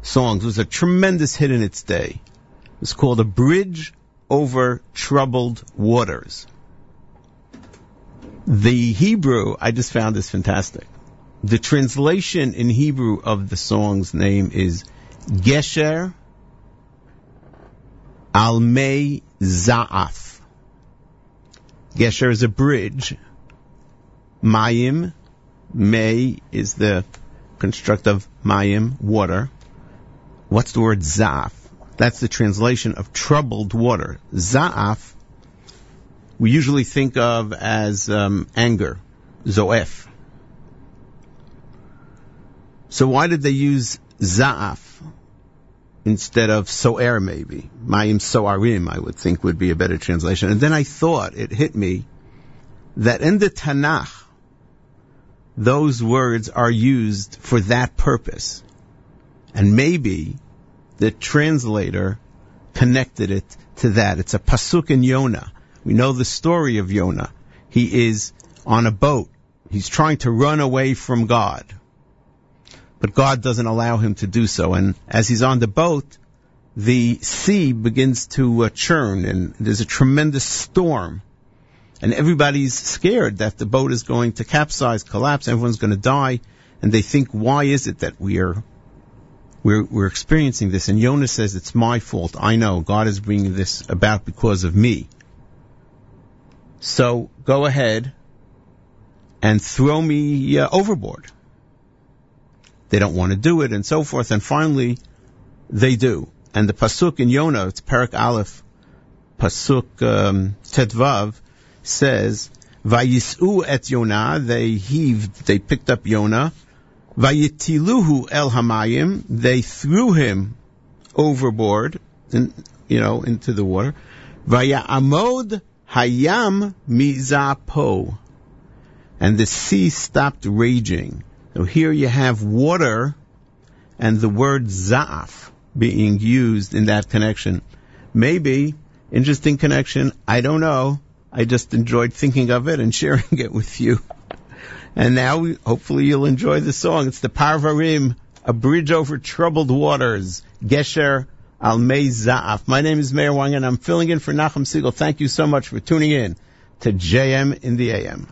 songs was a tremendous hit in its day. It's called A Bridge Over Troubled Waters. The Hebrew, I just found this fantastic. The translation in Hebrew of the song's name is Gesher Al Mei Za'af. Gesher is a bridge. Mayim, Mei is the construct of Mayim, water. What's the word Za'af? That's the translation of troubled water. Za'af, we usually think of as um, anger, Zoef. So why did they use Za'af instead of So'er maybe? Mayim So'arim, I would think would be a better translation. And then I thought, it hit me, that in the Tanakh, those words are used for that purpose. And maybe the translator connected it to that. It's a pasuk in Yonah. We know the story of Yonah. He is on a boat. He's trying to run away from God. But God doesn't allow him to do so. And as he's on the boat, the sea begins to uh, churn and there's a tremendous storm. And everybody's scared that the boat is going to capsize, collapse, everyone's going to die. And they think, why is it that we are we're, we're experiencing this. And Yonah says, it's my fault. I know. God is bringing this about because of me. So go ahead and throw me uh, overboard. They don't want to do it and so forth. And finally, they do. And the Pasuk in Yonah, it's Perek Aleph, Pasuk um, Tetvav, says, Vayis'u et Yonah, they heaved, they picked up Yonah, Vayitiluhu el hamayim, they threw him overboard, in, you know, into the water. Vayamod hayam mizapo, and the sea stopped raging. So here you have water and the word za'af being used in that connection. Maybe interesting connection. I don't know. I just enjoyed thinking of it and *laughs* sharing it with you. And now, we, hopefully, you'll enjoy the song. It's the Parvarim, a bridge over troubled waters. Gesher Al Mei Za'af. My name is Meir Wang, and I'm filling in for Nachum Segal. Thank you so much for tuning in to JM in the AM.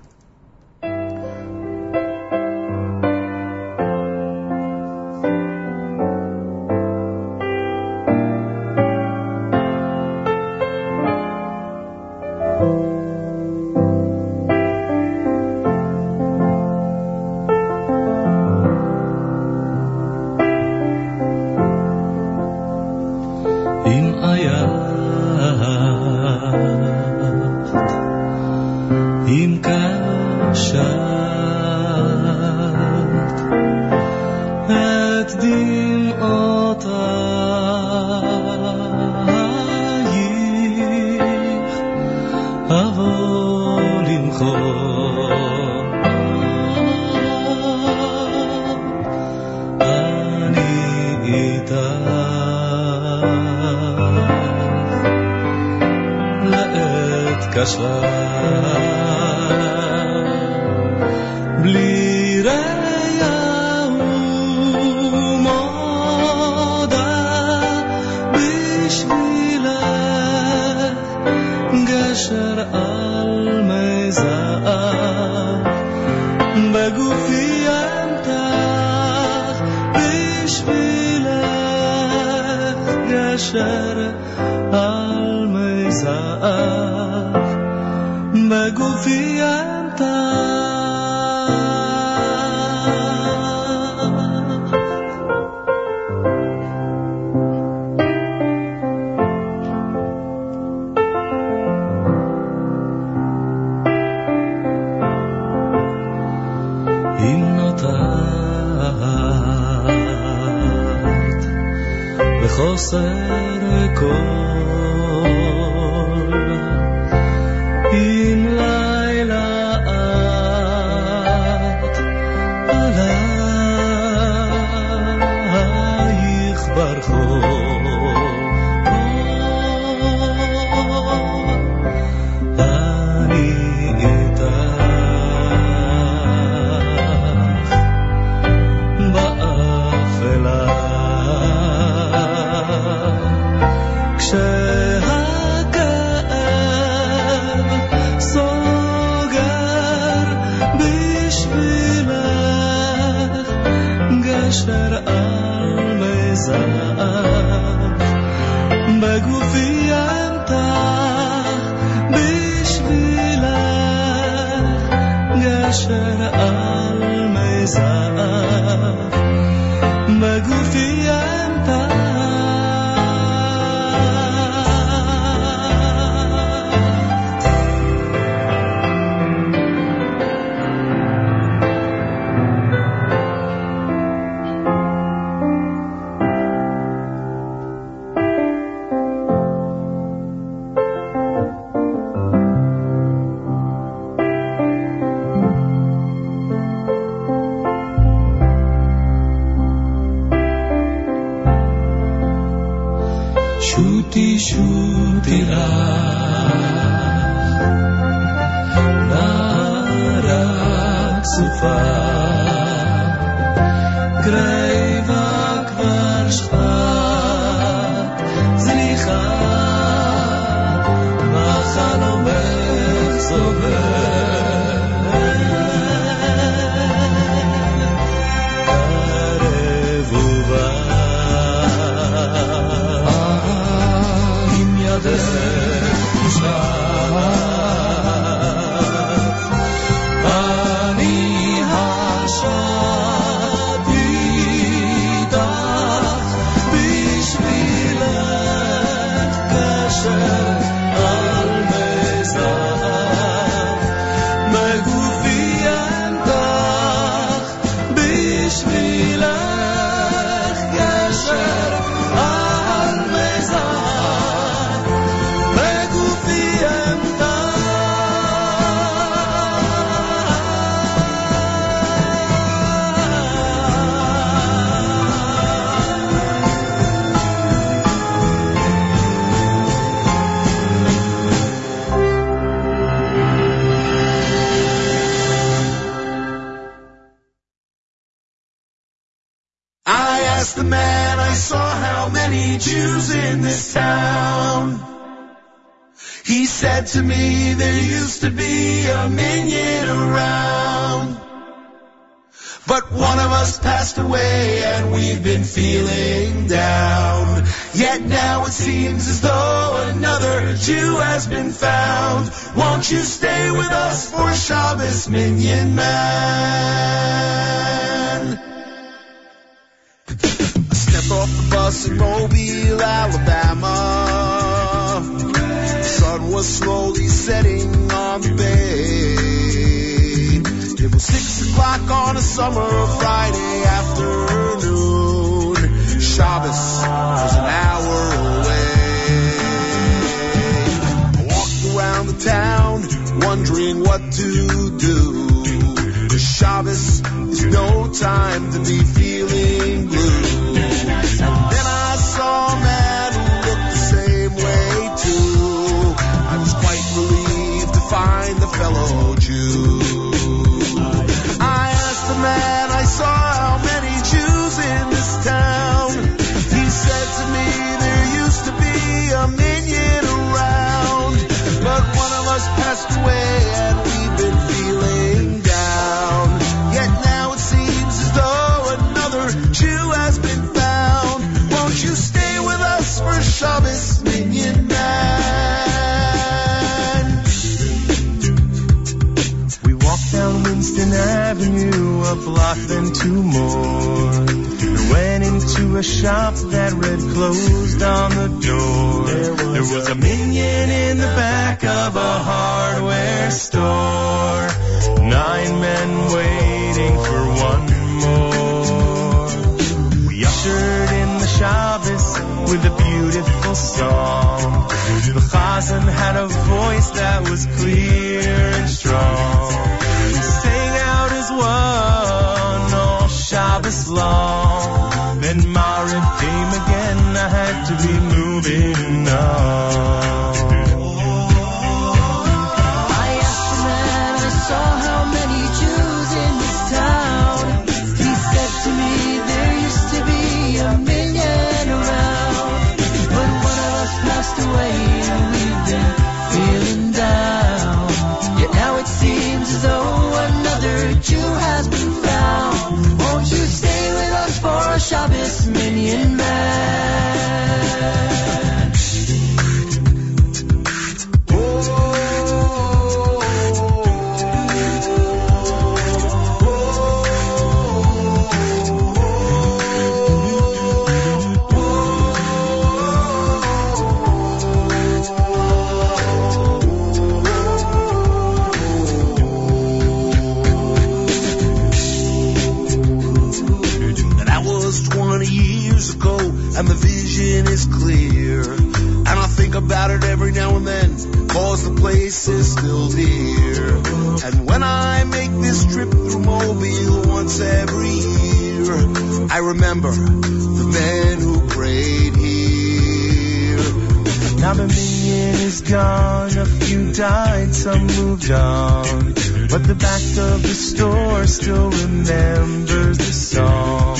gone, a few died, some moved on. But the back of the store still remembers the song.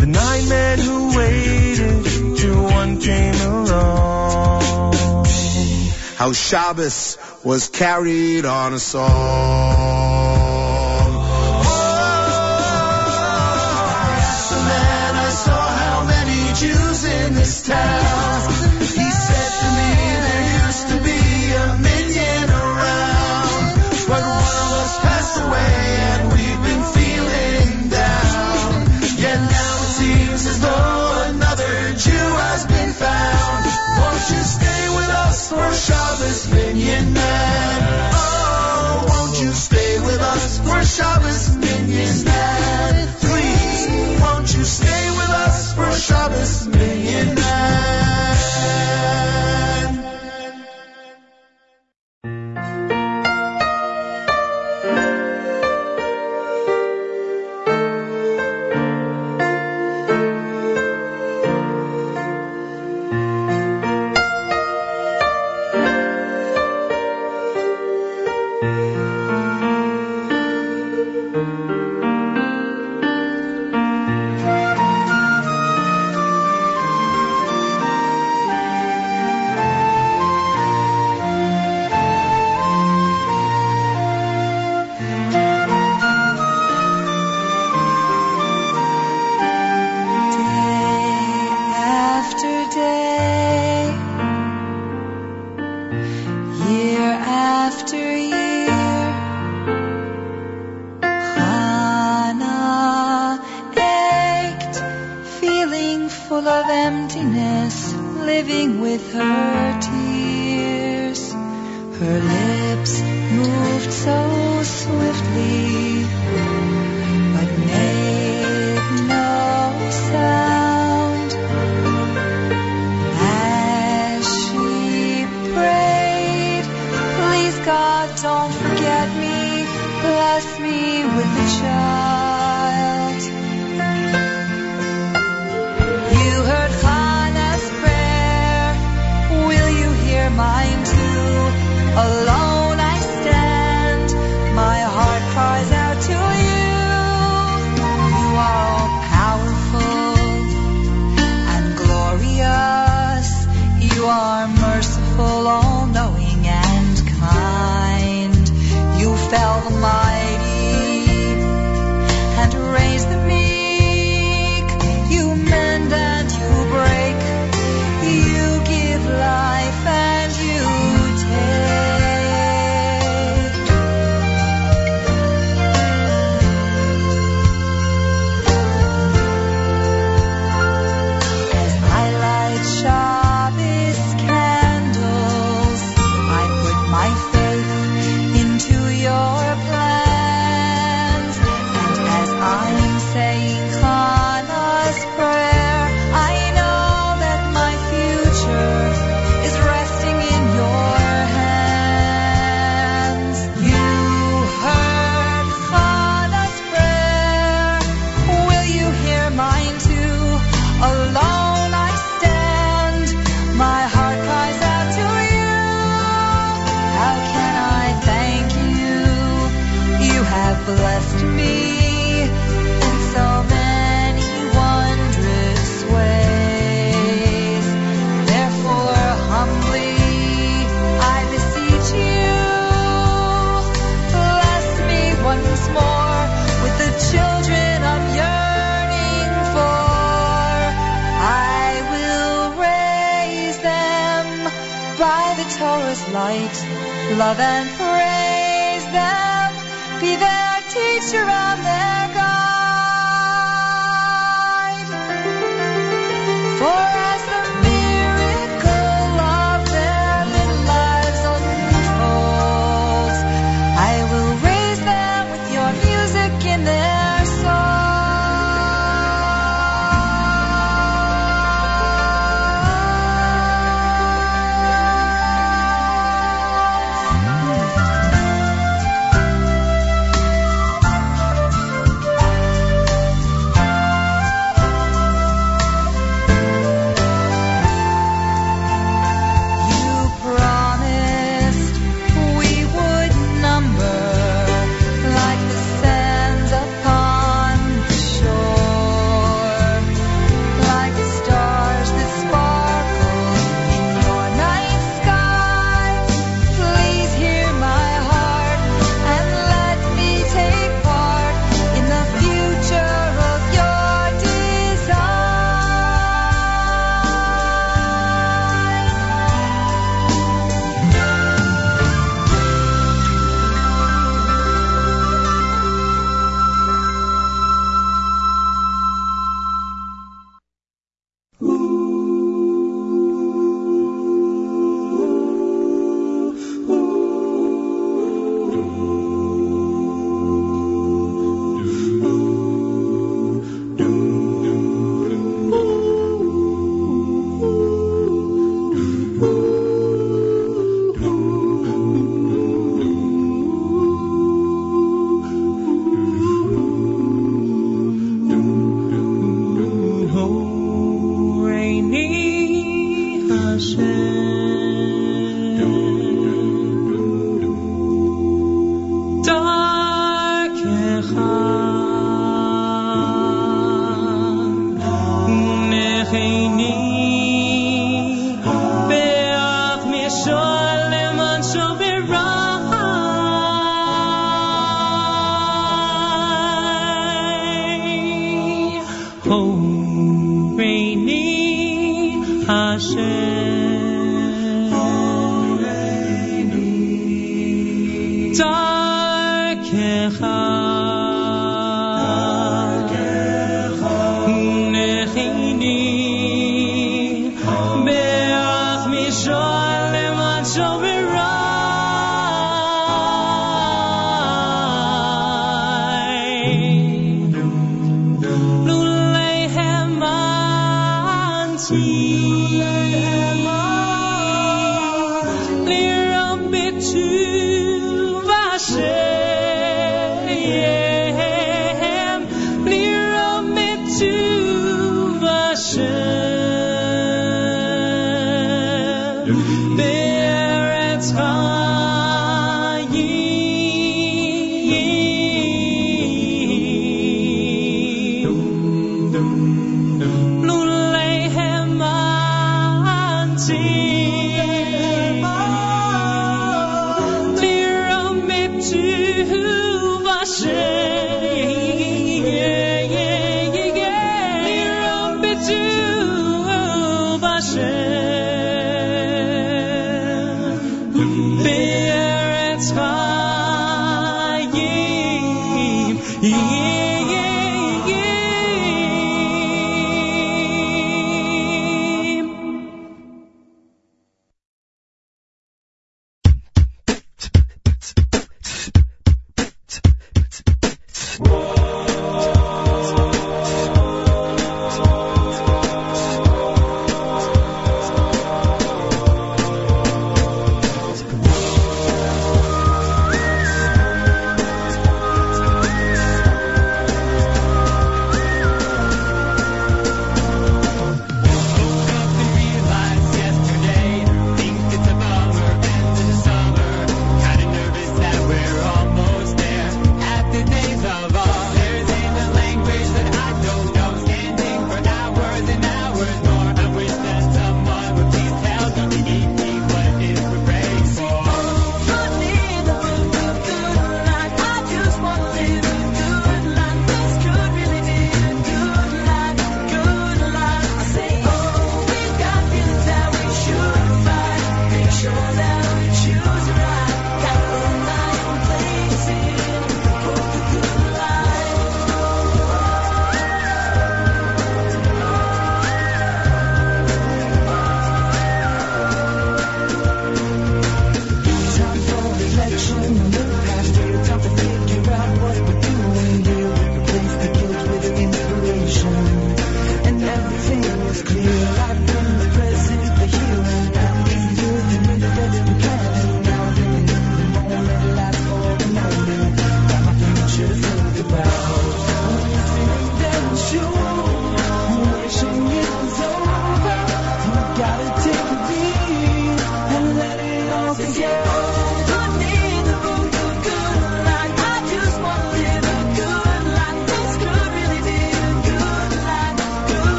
The nine men who waited till one came along. How Shabbos was carried on a song. us. We're Shabbos Minyan man. Oh, won't you stay with us? We're Shabbos Minyan man.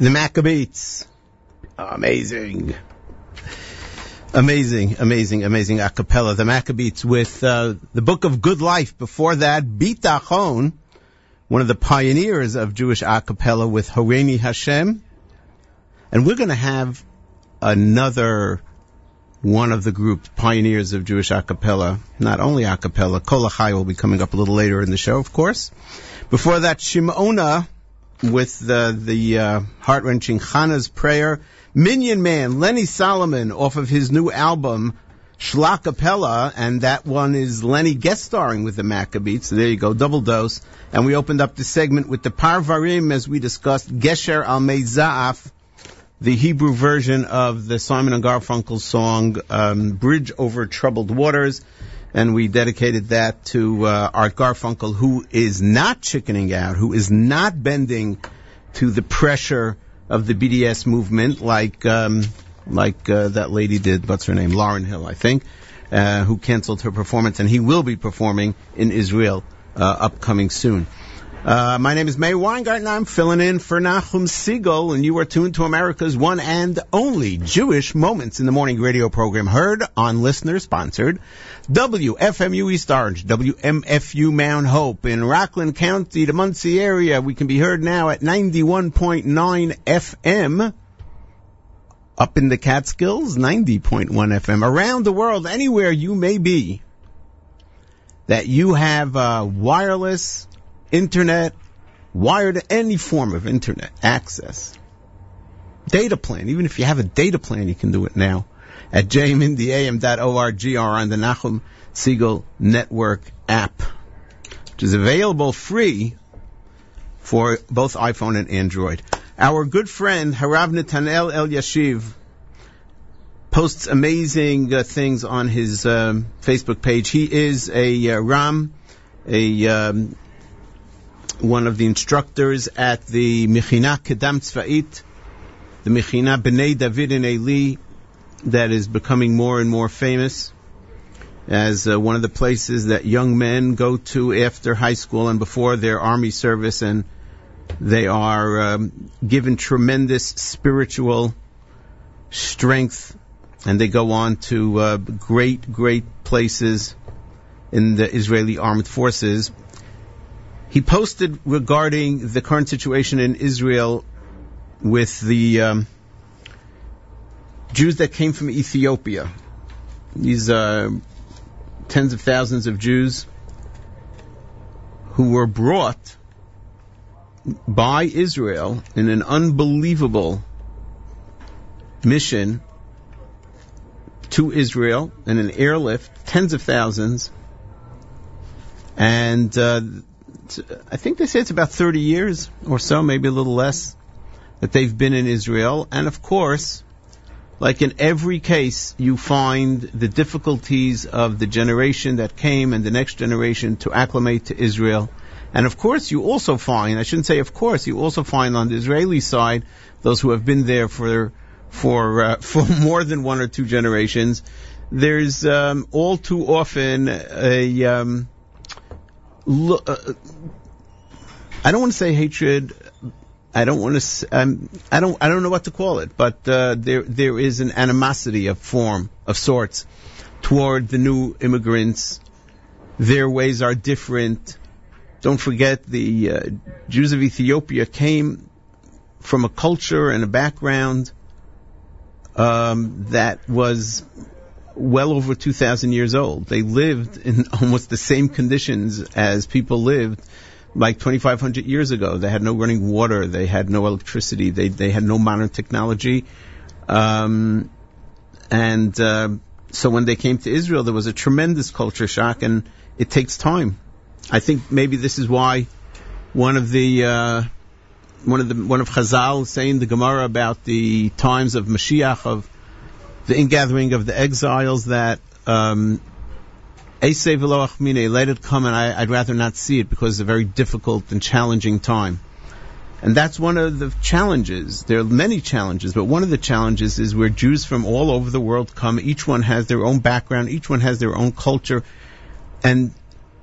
The Maccabeats. Amazing. Amazing, amazing, amazing a cappella. The Maccabeats with uh, the Book of Good Life. Before that, Bitachon, one of the pioneers of Jewish a cappella with Horeni Hashem. And we're going to have another one of the group pioneers of Jewish a cappella, not only a cappella, Kol Achai will be coming up a little later in the show, of course. Before that, Shimona with the, the uh, heart-wrenching Chana's prayer. Minyan Man, Lenny Solomon, off of his new album, Shlakapella, and that one is Lenny guest starring with the Maccabeats. So there you go, double dose. And we opened up the segment with the Parvarim, as we discussed, Gesher al Meiza'af, the Hebrew version of the Simon and Garfunkel song, um, Bridge Over Troubled Waters. And we dedicated that to uh, Art Garfunkel, who is not chickening out, who is not bending to the pressure of the BDS movement, like um, like uh, that lady did. What's her name? Lauryn Hill, I think, uh, who canceled her performance, and he will be performing in Israel uh, upcoming soon. Uh, my name is Meir Weingarten. I'm filling in for Nachum Segal, and you are tuned to America's one and only Jewish Moments in the Morning radio program, heard on listener sponsored WFMU East Orange, WMFU Mount Hope in Rockland County, the Monsey area. We can be heard now at 91.9 FM. Up in the Catskills, 90.1 FM. Around the world, anywhere you may be, that you have uh, wireless internet, wired any form of internet access. Data plan, even if you have a data plan, you can do it now at jmintheam.org or on the Nachum Segal Network app, which is available free for both iPhone and Android. Our good friend Harav Netanel Elyashiv posts amazing uh, things on his um, Facebook page. He is a uh, Ram, a um, one of the instructors at the Mechina Kedam Tzva'it, the Mechina B'nai David and Eli, that is becoming more and more famous as uh, one of the places that young men go to after high school and before their army service, and they are um, given tremendous spiritual strength, and they go on to uh, great, great places in the Israeli armed forces. He posted regarding the current situation in Israel with the um, Jews that came from Ethiopia. These uh, tens of thousands of Jews who were brought by Israel in an unbelievable mission to Israel in an airlift, tens of thousands, and uh, I think they say it's about 30 years or so, maybe a little less, that they've been in Israel. And of course, like in every case, you find the difficulties of the generation that came and the next generation to acclimate to Israel. And of course, you also find, I shouldn't say of course, you also find on the Israeli side those who have been there for for uh, *laughs* for more than one or two generations. There's um, all too often a um, look, uh, I don't want to say hatred. I don't want to. Um, I don't. I don't know what to call it. But uh, there there is an animosity of form of sorts toward the new immigrants. Their ways are different. Don't forget the uh, Jews of Ethiopia came from a culture and a background um, that was well over 2,000 years old. They lived in *laughs* almost the same conditions as people lived like 2,500 years ago. They had no running water. They had no electricity. They, they had no modern technology. Um, and uh, so when they came to Israel, there was a tremendous culture shock, and it takes time. I think maybe this is why one of the uh, one of the one of Chazal saying the Gemara about the times of Mashiach of the ingathering of the exiles that um, let it come and I, would rather not see it because it's a very difficult and challenging time. And that's one of the challenges. There are many challenges, but one of the challenges is where Jews from all over the world come. Each one has their own background. Each one has their own culture. And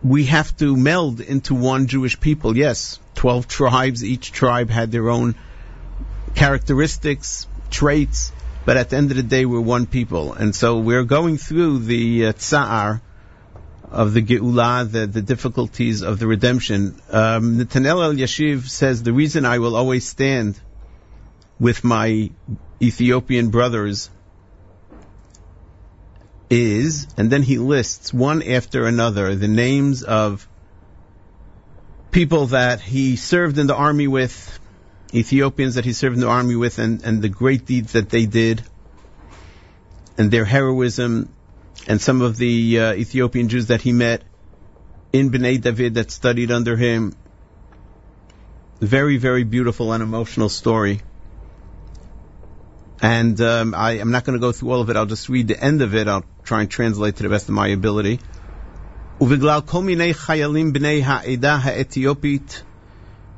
we have to meld into one Jewish people. Yes, 12 tribes. Each tribe had their own characteristics, traits, but at the end of the day, we're one people. And so we're going through the uh, tsa'ar of the Geula, the, the difficulties of the redemption. Um, Netanel Elyashiv says, the reason I will always stand with my Ethiopian brothers is, and then he lists one after another the names of people that he served in the army with, Ethiopians that he served in the army with, and, and the great deeds that they did, and their heroism, and some of the uh, Ethiopian Jews that he met in Bnei David that studied under him. Very, very beautiful and emotional story. And um, I, am not going to go through all of it. I'll just read the end of it. I'll try and translate to the best of my ability. ובגלל כל מיני חיילים בני העדה האתיופית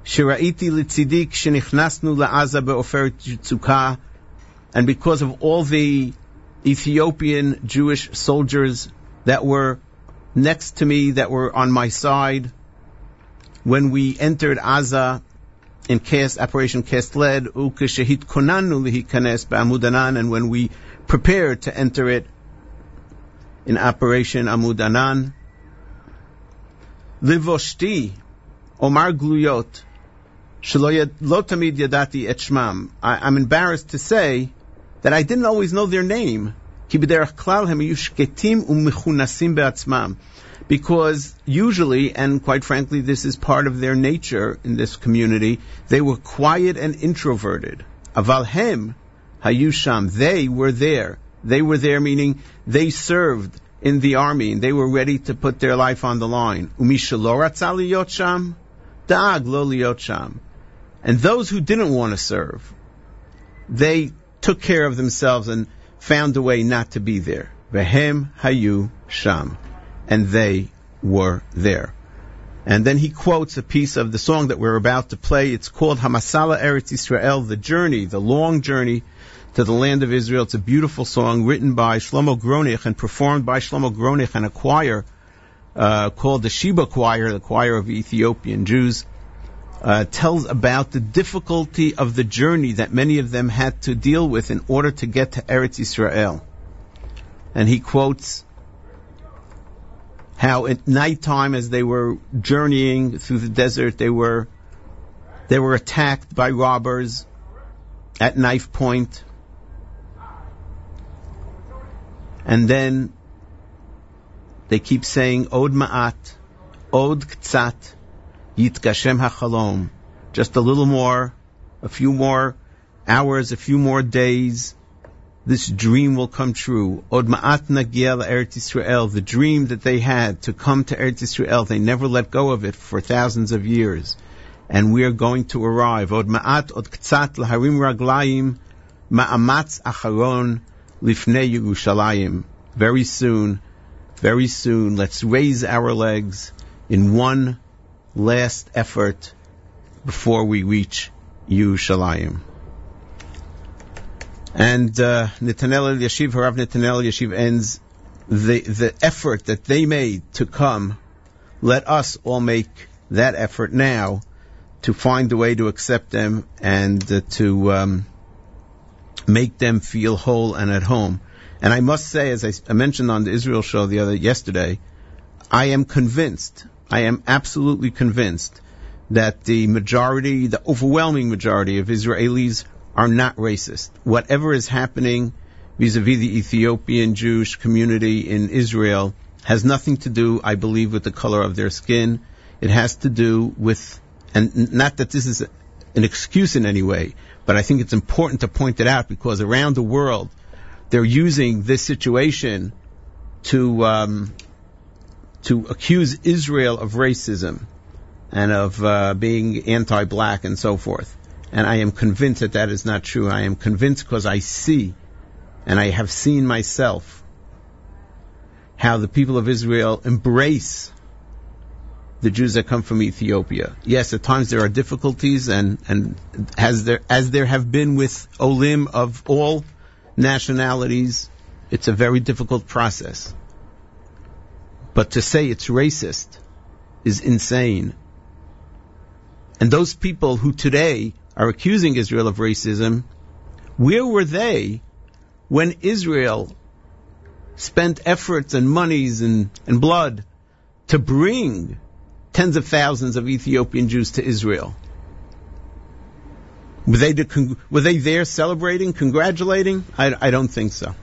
Shira'iti litzidik shenichnasnu la'aza be'ofer yitzukah. And because of all the Ethiopian Jewish soldiers that were next to me, that were on my side, when we entered Aza in cast, Operation Cast uke ukeshehit konanu lihikanes ba'amudanan, and when we prepared to enter it in Operation Amudanan, livoshti omar gluyot, I'm embarrassed to say that I didn't always know their name. Because usually, and quite frankly, this is part of their nature in this community, they were quiet and introverted. Avalhem hayusham, they were there. They were there meaning they served in the army and they were ready to put their life on the line. Umishaloratzaliyot dag lo And those who didn't want to serve, they took care of themselves and found a way not to be there. Vehem hayu sham and they were there. And then he quotes a piece of the song that we're about to play. It's called Hamasala Eretz Israel, the journey, the long journey to the land of Israel. It's a beautiful song written by Shlomo Gronich and performed by Shlomo Gronich and a choir uh, called the Sheba Choir, the choir of Ethiopian Jews. Uh, tells about the difficulty of the journey that many of them had to deal with in order to get to Eretz Israel. And he quotes how at nighttime as they were journeying through the desert they were they were attacked by robbers at knife point. and then they keep saying od ma'at od ktsat yitgashem hachalom just a little more a few more hours a few more days this dream will come true. Od ma'at nagiel Eretz Israel, the dream that they had to come to Eretz Israel, they never let go of it for thousands of years. And we are going to arrive. Od ma'at od ktsat laharim raglayim ma'amatz acharon lifnei Yerushalayim. Very soon, very soon, let's raise our legs in one last effort before we reach Yerushalayim. And uh, Netanel Yashiv, Harav Netanel Yashiv ends the the effort that they made to come. Let us all make that effort now to find a way to accept them and uh, to um, make them feel whole and at home. And I must say, as I, I mentioned on the Israel show the other yesterday, I am convinced. I am absolutely convinced that the majority, the overwhelming majority of Israelis are not racist. Whatever is happening vis-a-vis the Ethiopian Jewish community in Israel has nothing to do, I believe, with the color of their skin. It has to do with, and not that this is an excuse in any way, but I think it's important to point it out because around the world, they're using this situation to um, to accuse Israel of racism and of uh, being anti-black and so forth. And I am convinced that that is not true. I am convinced because I see, and I have seen myself, how the people of Israel embrace the Jews that come from Ethiopia. Yes, at times there are difficulties, and, and as there as there have been with Olim of all nationalities, it's a very difficult process. But to say it's racist is insane. And those people who today are accusing Israel of racism, where were they when Israel spent efforts and monies and, and blood to bring tens of thousands of Ethiopian Jews to Israel? Were they, were they there celebrating, congratulating? I, I don't think so.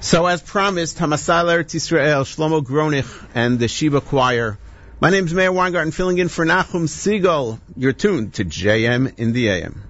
So as promised, Hamasal Eretz Shlomo Gronich, and the Sheba Choir. My name is Meir Weingarten, filling in for Nachum Segal. You're tuned to JM in the AM.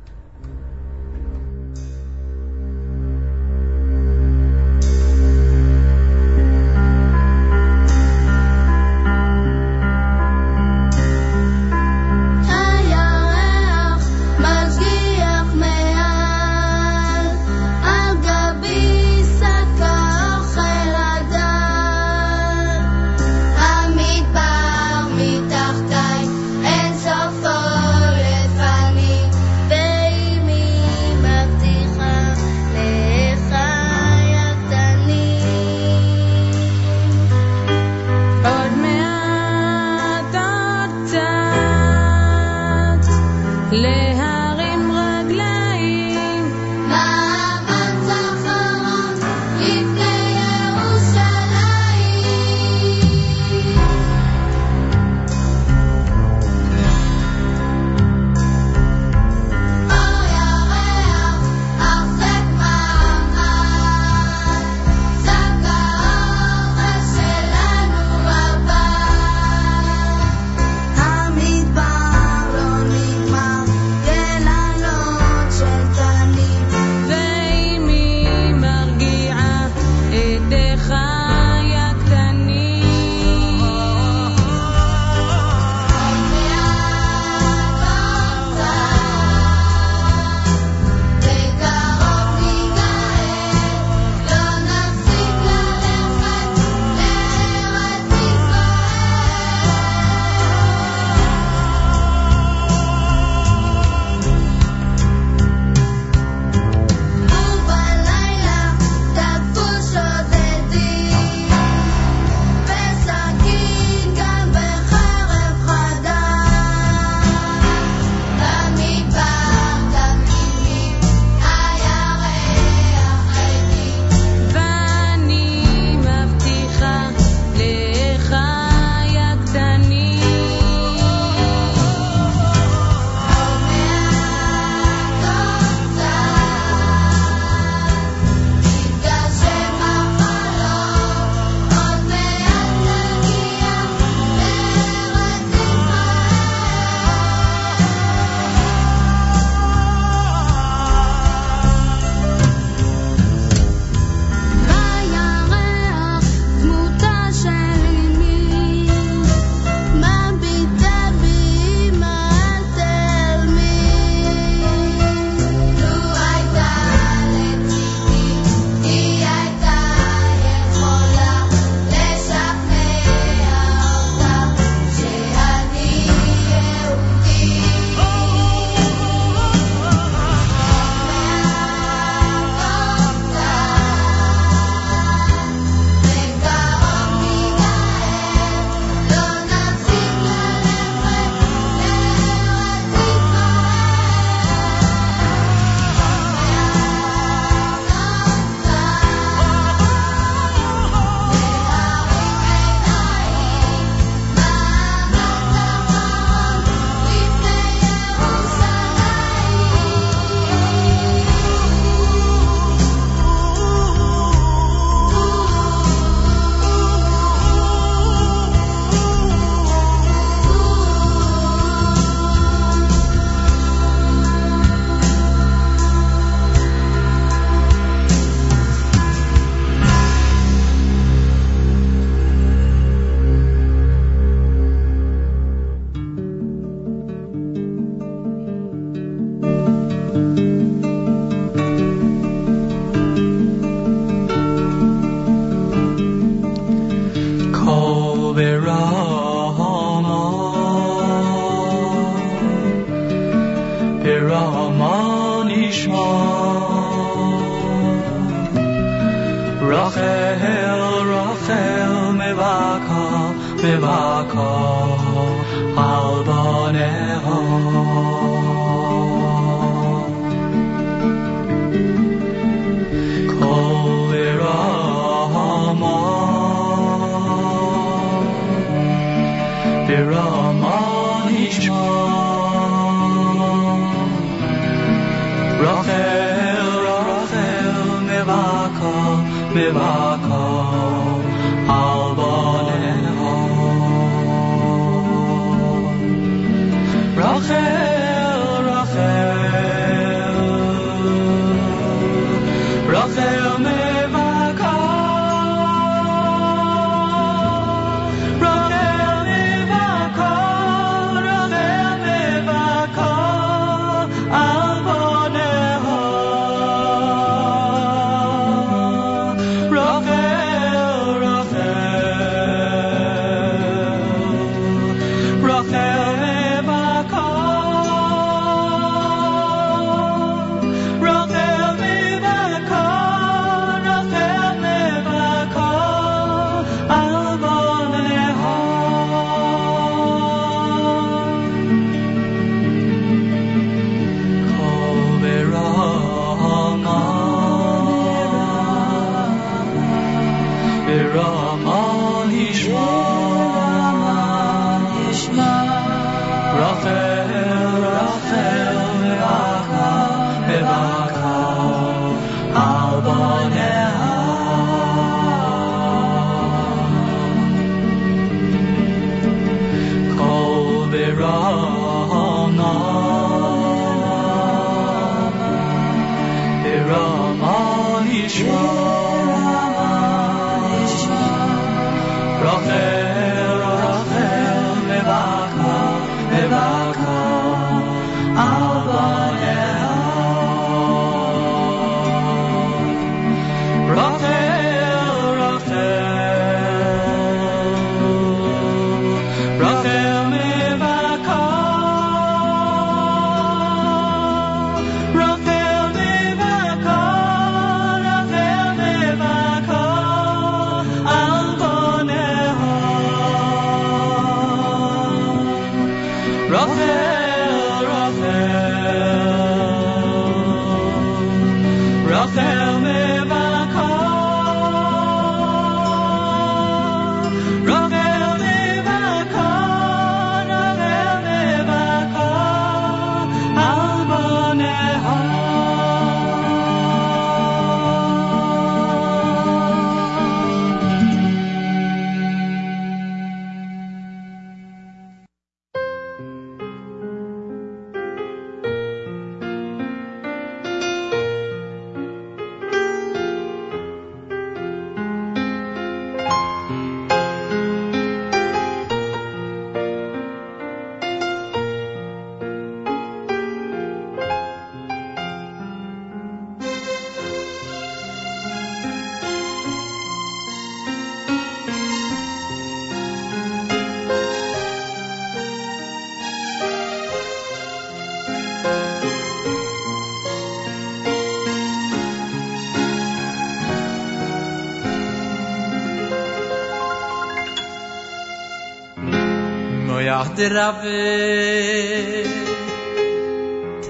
der Rabbe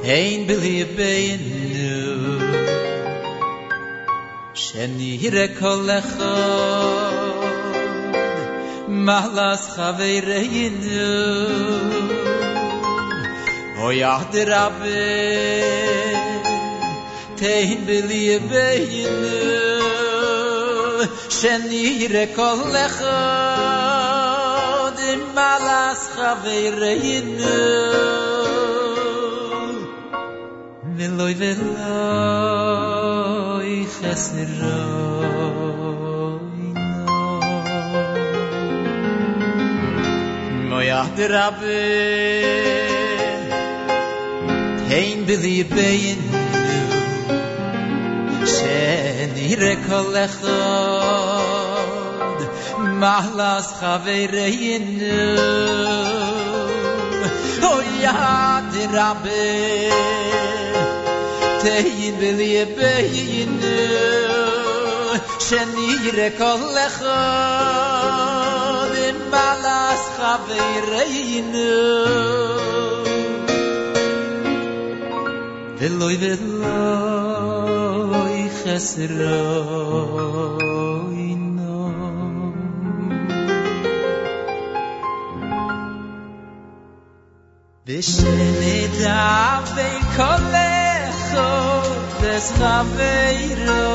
Tein beliebe in nu. Sheni hire kolecho. Mahlas chavere in nu. Oya der Rabbe Tein beliebe in nu. Sheni hire kolecho. veirayinu yidnu veloy veloy khasro moy adrab hein bili bein shen ire kolakh mahlas khaveirein be te yin be ye be yin ne sheni re kol le kho de malas kha be yin ne de loy khasra des chaveiroi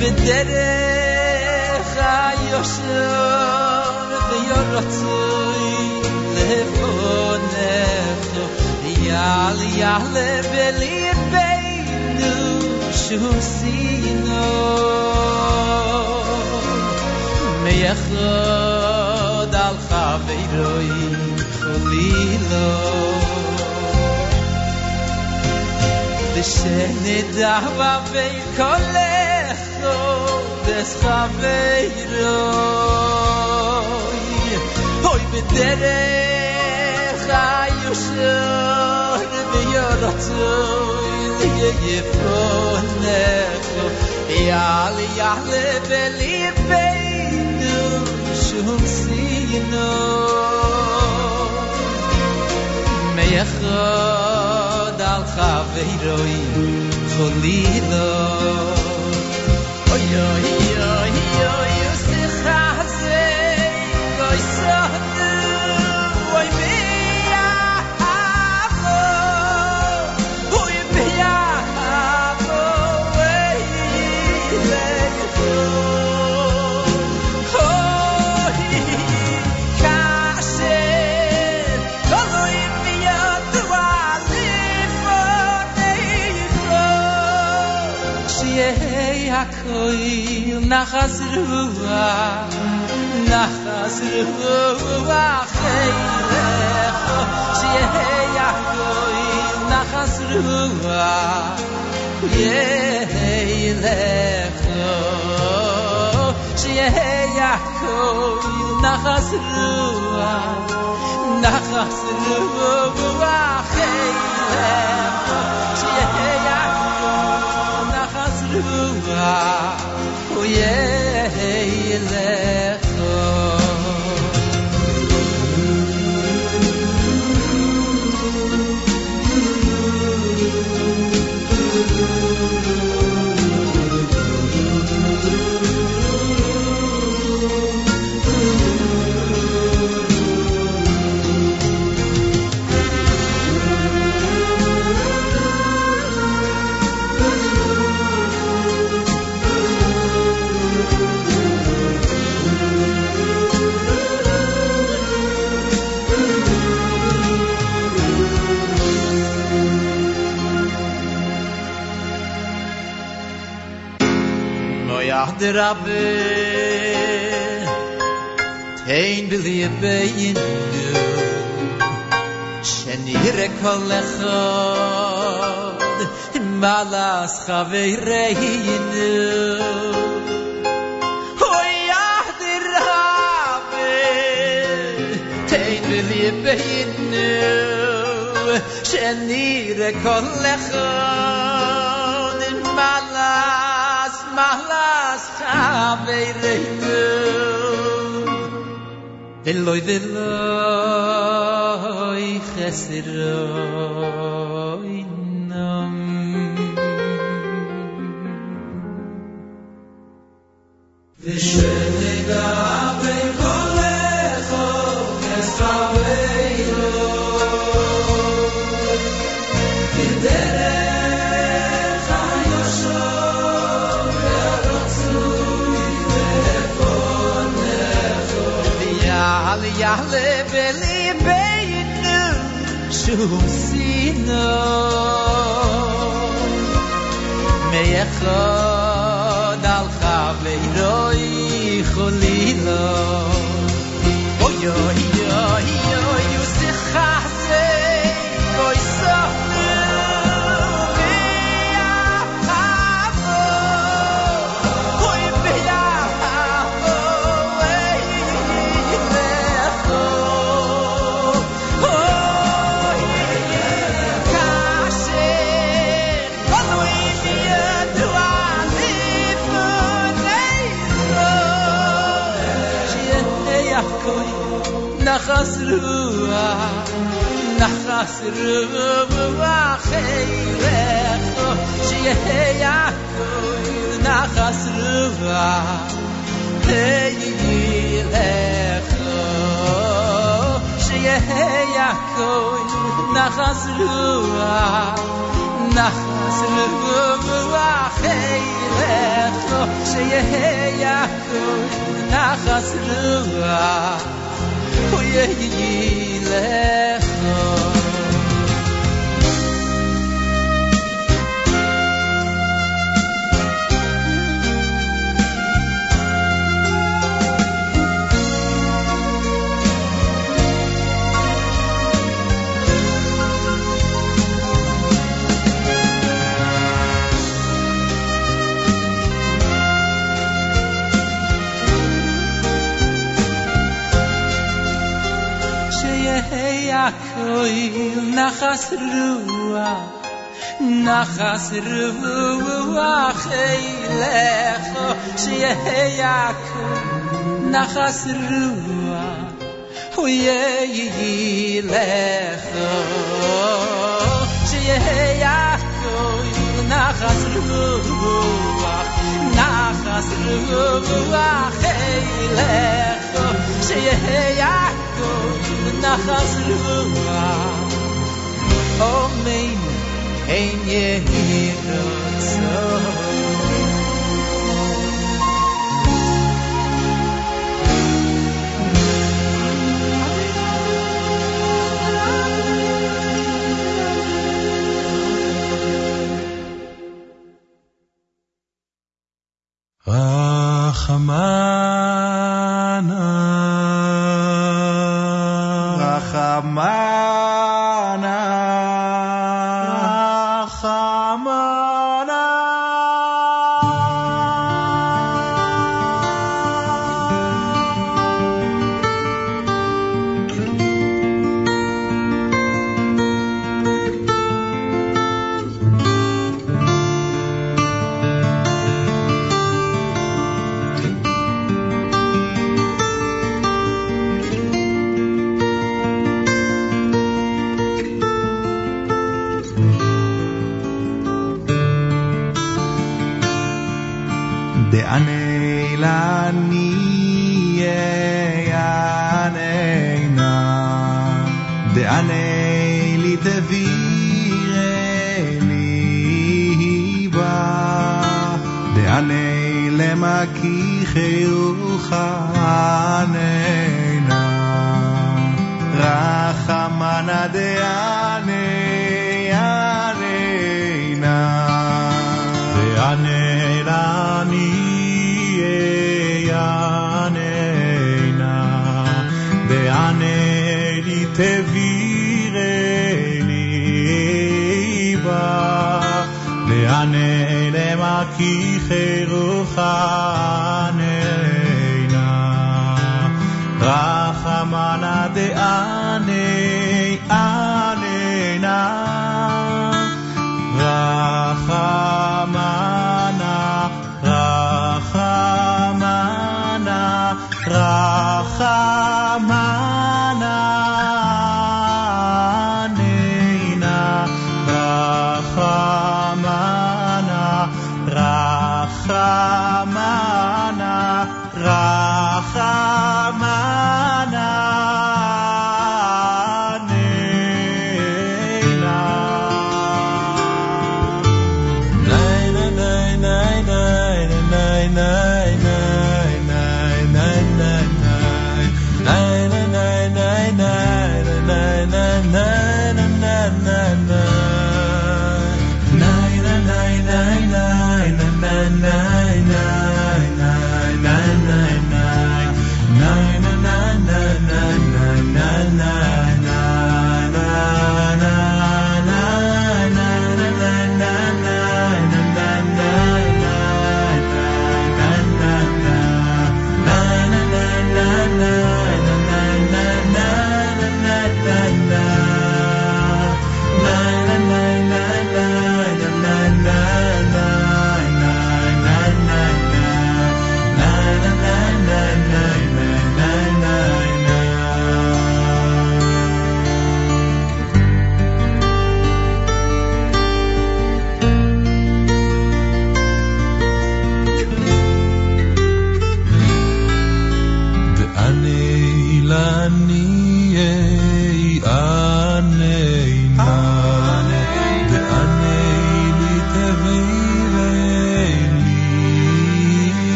בדרך היושר ויורצוי לפונך יעל יעלה בליבנו שעשינו מייחוד על חברוי חולילו שני דאבא ביי קולחו דס חבירוי הוי בדרך היושר ויורצוי יגיפות יעל יעל בליבנו שום סיינו מייחו על חברוי חולילו אוי אוי yakoy nach as ruah nach as ruah hey sie hey yakoy nach as ruah ye hey lekho sie hey yakoy nach as Ruach, oh yeah, der Rabbe. Tein will ihr du Schen ihr kol Malas chavei reinu ihn oh du Hoi der Rabbe. Tein kol malas chaveireinu Veloy veloy chesiroy nam ושנדע בין קולך נסתווינו יעלה בליבנו שום סינו מייחוד על חב לאירוי חולילו אוי אוי אוי אוי אוי אוי Nasrua, Nasrua, Heirecho, Sheheyakoid, Nasrua, Heilecho, Sheheyakoid, Nasrua, Nasrua, Heirecho, Sheheyakoid, Nasrua, הוא ילך שיהיה roy nachas ruach nachas ruach eilecho sheyaku nachas ruach hoyeilecho sheyaku nachas ruach nachas ruach eilecho sheyaku רוח ילך שיהיה יעקב נחס רוח אומן אין יהי רצון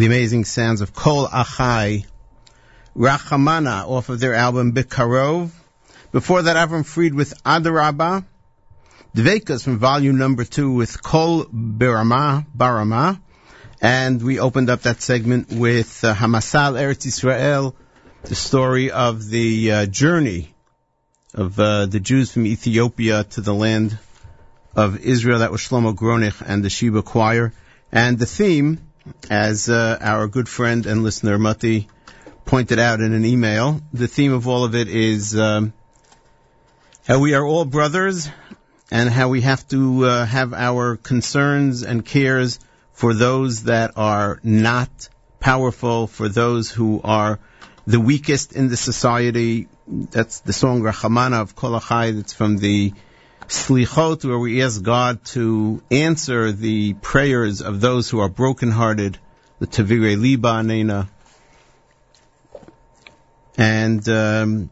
the amazing sounds of Kol Achai, Rachamana off of their album Bikarov. Before that, Avram Fried with Adarabba. Dvekas from volume number two with Kol Barama, Barama. And we opened up that segment with uh, Hamasal Eretz Israel, the story of the uh, journey of uh, the Jews from Ethiopia to the land of Israel. That was Shlomo Gronich and the Sheba Choir. And the theme, as uh, our good friend and listener Mati pointed out in an email, the theme of all of it is um, how we are all brothers and how we have to uh, have our concerns and cares for those that are not powerful, for those who are the weakest in the society. That's the song Rachamana of Kol Achai that's from the Slichot, where we ask God to answer the prayers of those who are brokenhearted, the Tavire Liba Nena. And um,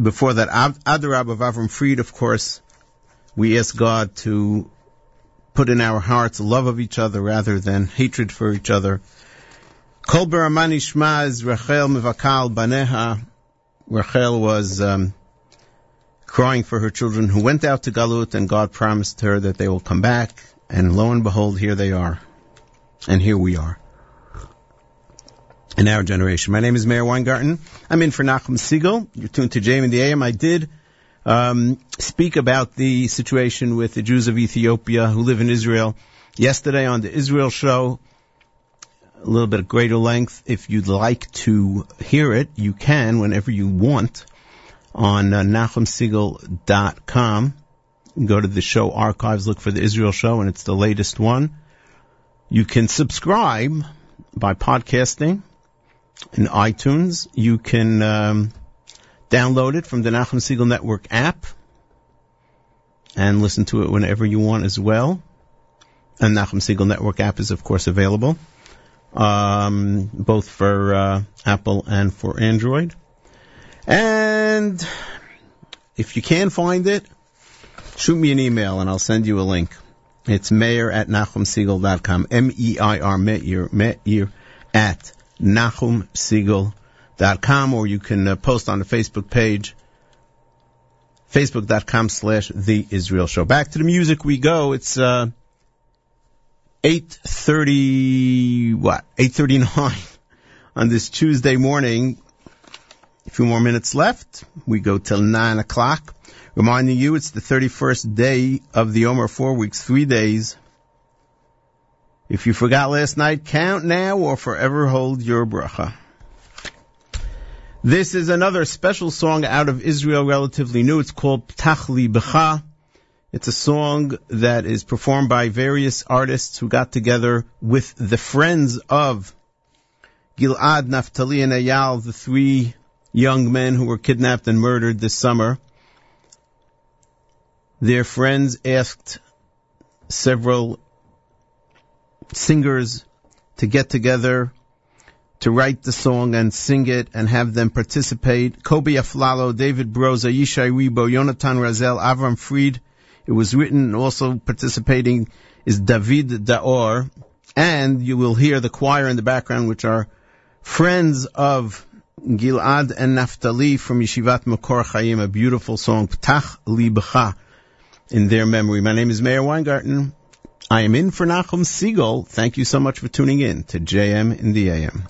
before that, Adarab of Avram Fried, of course, we ask God to put in our hearts love of each other rather than hatred for each other. Kol Baramani Rachel Mivakal Baneha. Rachel was um, crying for her children who went out to Galut, and God promised her that they will come back. And lo and behold, here they are. And here we are. In our generation. My name is Meir Weingarten. I'm in for Nachum Segal. You're tuned to JM in the AM. I did um, speak about the situation with the Jews of Ethiopia who live in Israel yesterday on the Israel show. A little bit of greater length. If you'd like to hear it, you can whenever you want on uh, NachumSegal.com. Go to the show archives, look for the Israel show, and it's the latest one. You can subscribe by podcasting in iTunes. You can um, download it from the Nachum Segal Network app and listen to it whenever you want as well. And Nachum Segal Network app is of course available, um, both for uh, Apple and for Android. And if you can find it, shoot me an email and I'll send you a link. It's meir at nachumsegal.com. M-E-I-R, Meir, Meir at nachumsegal.com or you can uh, post on the Facebook page, facebook.com slash the Israel show. Back to the music we go. It's, uh, 8.30, what? 8.39 *laughs* on this Tuesday morning. A few more minutes left. We go till 9 o'clock. Reminding you it's the 31st day of the Omer four weeks, three days. If you forgot last night, count now or forever hold your bracha. This is another special song out of Israel, relatively new. It's called Ptach Libecha. It's a song that is performed by various artists who got together with the friends of Gilad, Naphtali, and Ayal, the three young men who were kidnapped and murdered this summer. Their friends asked several singers to get together to write the song and sing it and have them participate. Kobe Aflalo, David Broza, Yishai Ribo, Jonathan Razel, Avram Fried. It was written and also participating is David D'Or. And you will hear the choir in the background, which are friends of Gilad and Naftali from Yeshivat Makor Chaim, a beautiful song, Ptach Libcha, in their memory. My name is Meir Weingarten. I am in for Nachum Segal. Thank you so much for tuning in to JM in the AM.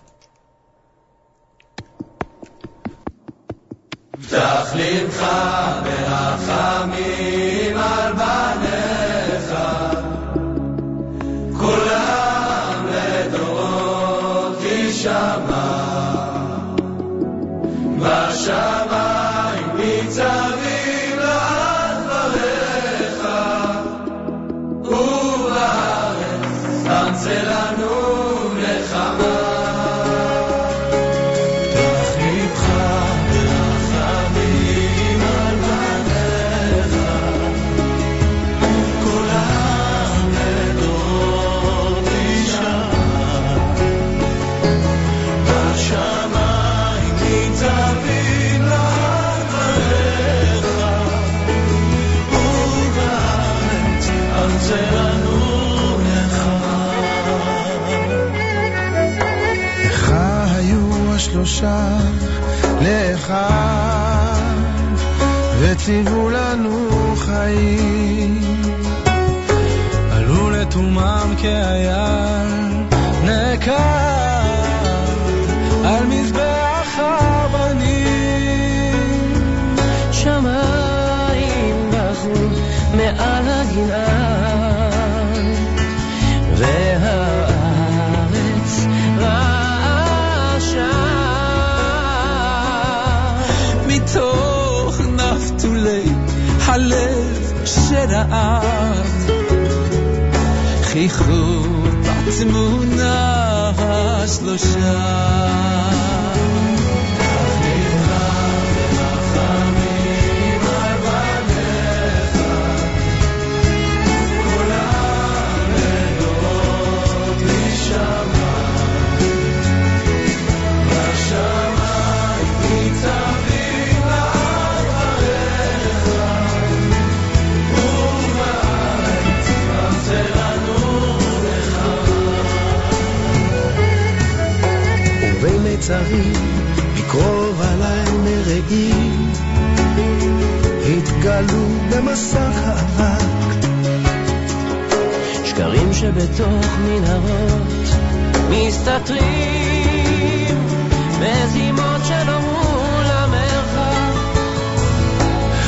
Vaša וציוו לנו חיים. עלו לתומם כאייל נקר הלב שרעד חייכו בתמונה השלושה. מיצרים מקרוב עליי מרעים התגלו במסך האבק שקרים שבתוך מנהרות מסתתרים מזימות שנורו למרחב.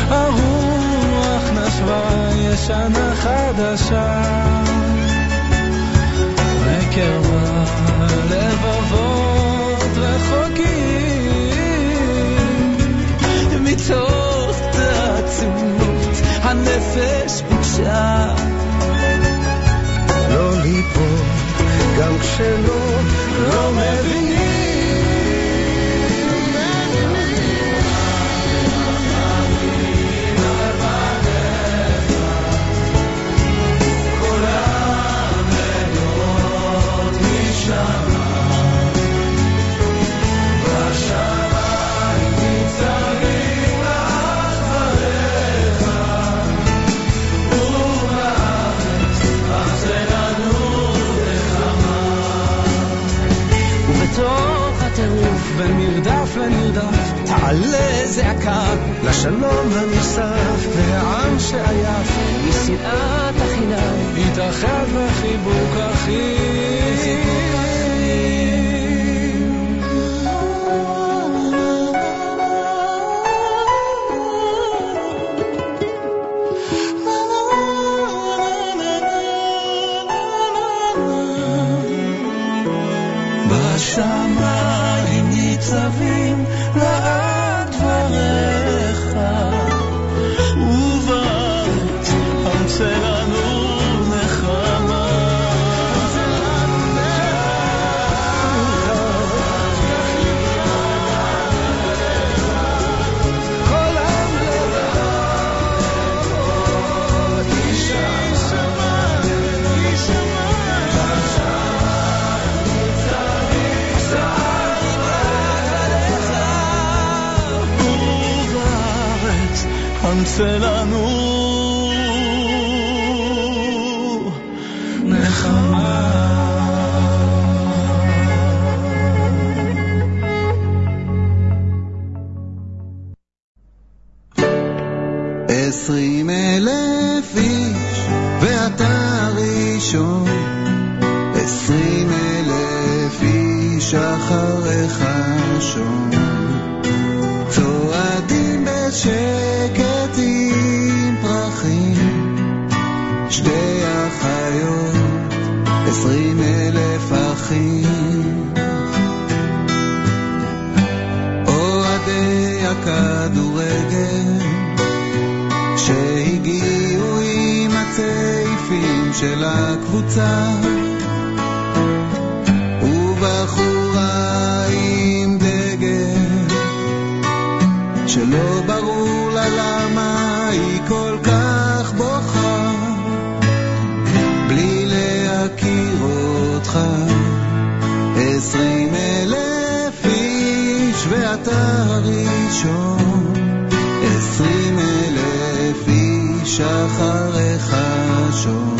הרוח נשבה ישנה חדשה וקרבה לבבות רחוקים. מתוך תעצומות הנפש ביקשה לא ליפול גם כשלא לא מבינים הטירוף בין מרדף לנרדף תעלה זעקה לשלום הנוסף והעם שעייף משנאת החינם. יתאחד בחיבוק אחים porcelano של הקבוצה. ובחורה עם דגל שלא ברור לה למה היא כל כך בוכה. בלי להכיר אותך עשרים אלף איש ואתה הראשון. עשרים אלף איש אחריך שון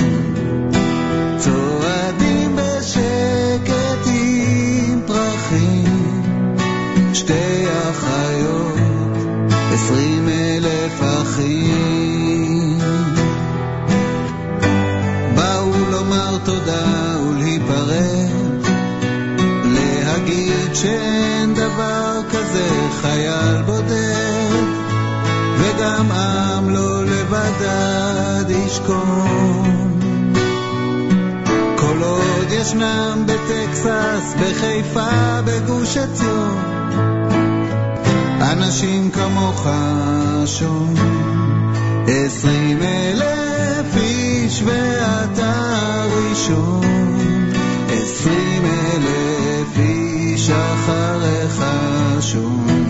ישנם בטקסס, בחיפה, בגוש עציון. אנשים כמוך שון עשרים אלף איש ואתה ראשון. עשרים אלף איש אחריך שון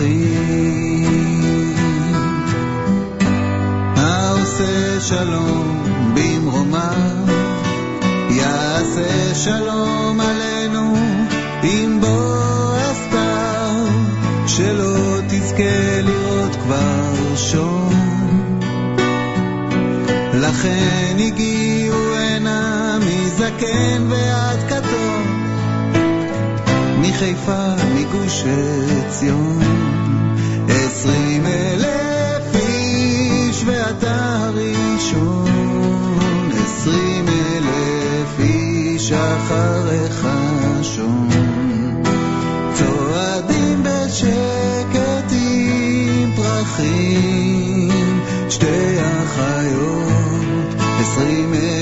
אחים העושה שלום במרומיו יעשה שלום עלינו עם בוא הסתיו שלא תזכה לראות כבר שום לכן הגיעו הנה מזקן ועד קטון מחיפה, מגוש עציון עשרים אלף איש ואתה הראשון. עשרים אלף איש אחריך שון. צועדים בשקט עם פרחים שתי אחיות עשרים אלף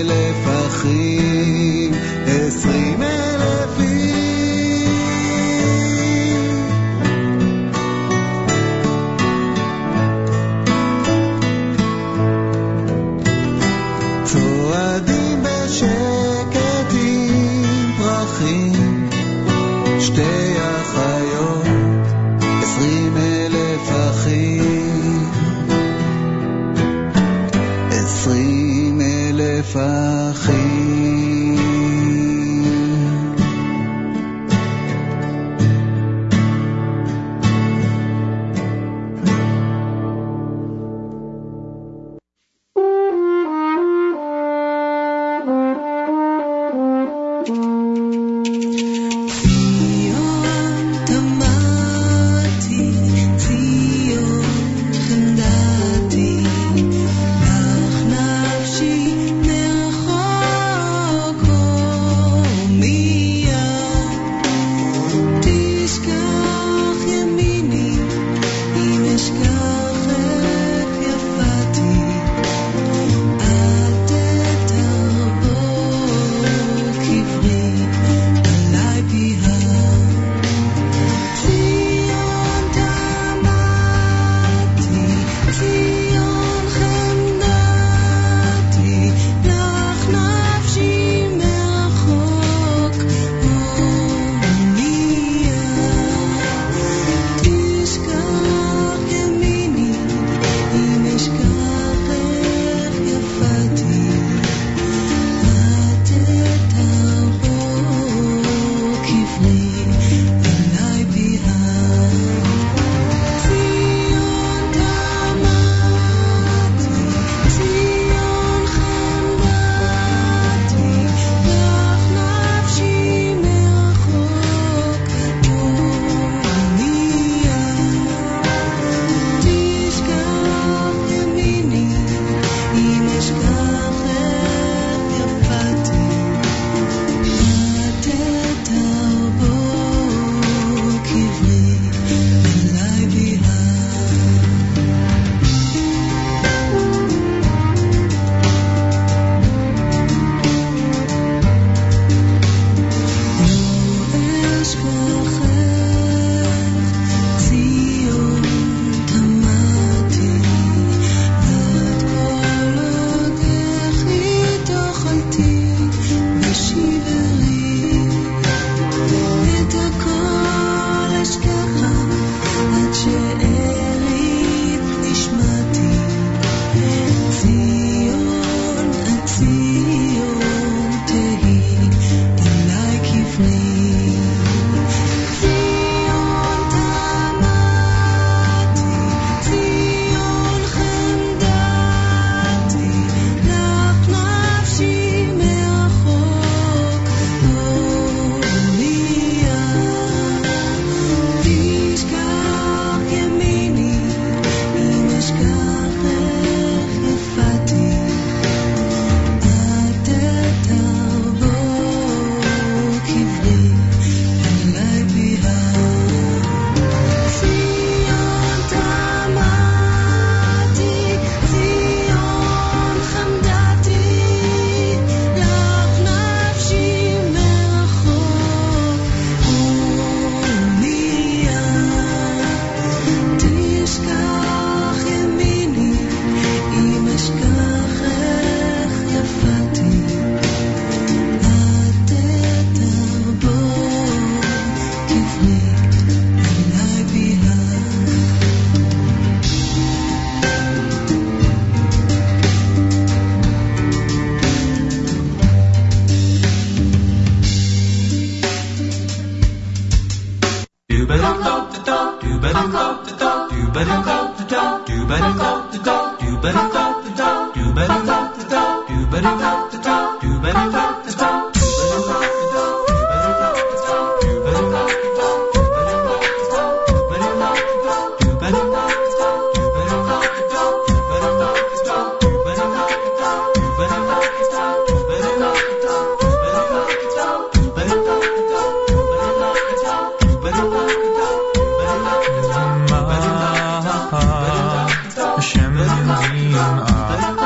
Hashem Elohim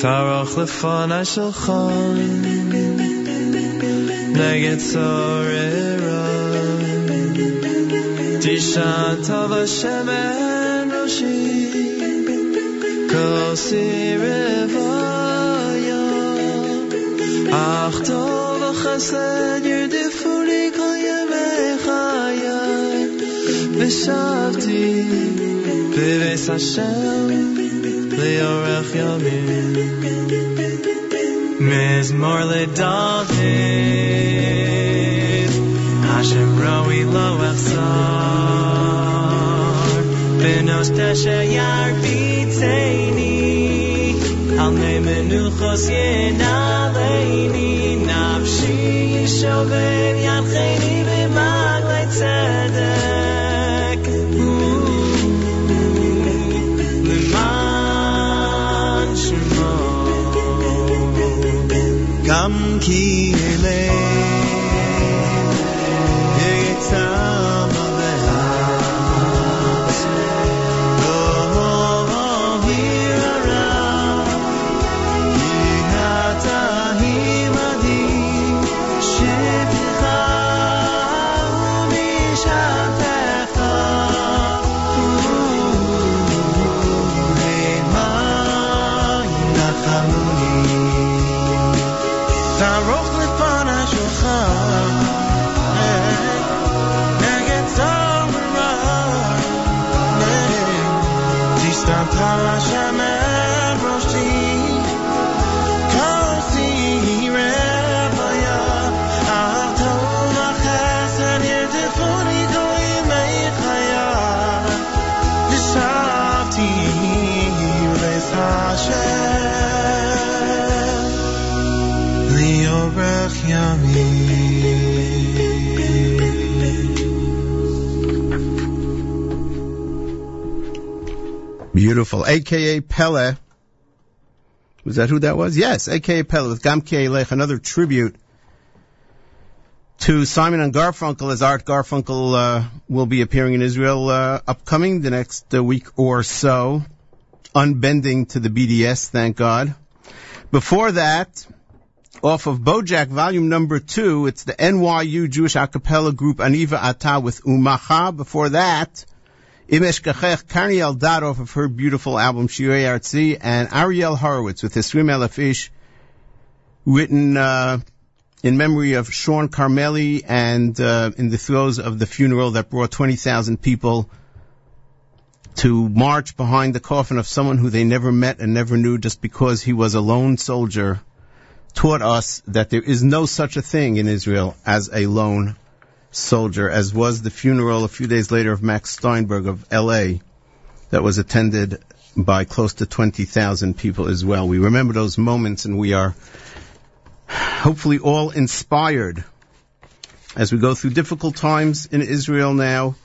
Taroch lefanai shulchan. Neged sorera Tishan tava shemen roshi Kosi revaya Ach tov chesed yirdifu li kol yemei chayai V'shavti b'beis Hashem לאורך ימים מזמור לדוד השם ראוי לו אחסר בנוס תשע ירביצני על מי מנוחוס ינעלני נפשי ישובן ינחני king and Beautiful. AKA Pele. Was that who that was? Yes, AKA Pele with Gamke another tribute to Simon and Garfunkel as Art Garfunkel uh, will be appearing in Israel uh, upcoming the next uh, week or so. Unbending to the BDS, thank God. Before that, off of Bojack volume number two, it's the NYU Jewish a cappella group Aniva Ata with Umacha. Before that, Imesh Kachech, Karni Eldad of her beautiful album Shirei Artzi, and Ariel Horowitz with Esrim Elef Ish, written uh, in memory of Sean Carmeli and uh, in the throes of the funeral that brought 20,000 people to march behind the coffin of someone who they never met and never knew just because he was a lone soldier taught us that there is no such a thing in Israel as a lone soldier, as was the funeral a few days later of Max Steinberg of L.A. that was attended by close to 20,000 people as well. We remember those moments and we are hopefully all inspired as we go through difficult times in Israel now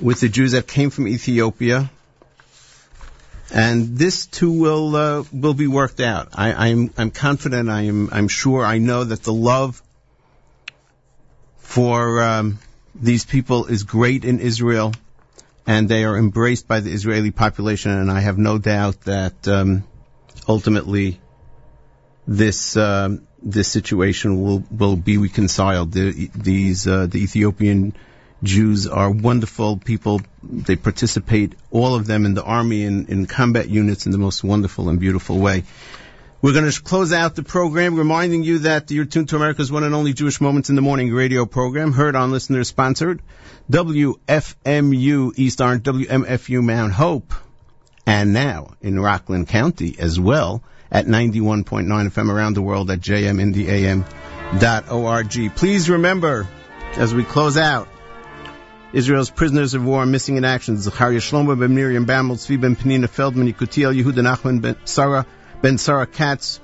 with the Jews that came from Ethiopia. And this too will uh, will be worked out. I, I'm I'm confident. I am I'm sure. I know that the love for um, these people is great in Israel, and they are embraced by the Israeli population. And I have no doubt that um, ultimately this um, this situation will will be reconciled. The, these uh, the Ethiopian Jews are wonderful people. They participate, all of them, in the army and in combat units in the most wonderful and beautiful way. We're going to close out the program reminding you that you're tuned to America's one and only Jewish Moments in the Morning radio program, heard on listener sponsored WFMU East Orange, WMFU Mount Hope, and now in Rockland County as well at 91.9 FM around the world at jmintheam.org. Please remember, as we close out, Israel's prisoners of war missing in action. Zachariah Shlomo ben Miriam Baumel, Tzvi ben Penina Feldman, Yekutiel Yehuda Nachman ben Sarah ben Sarah Katz,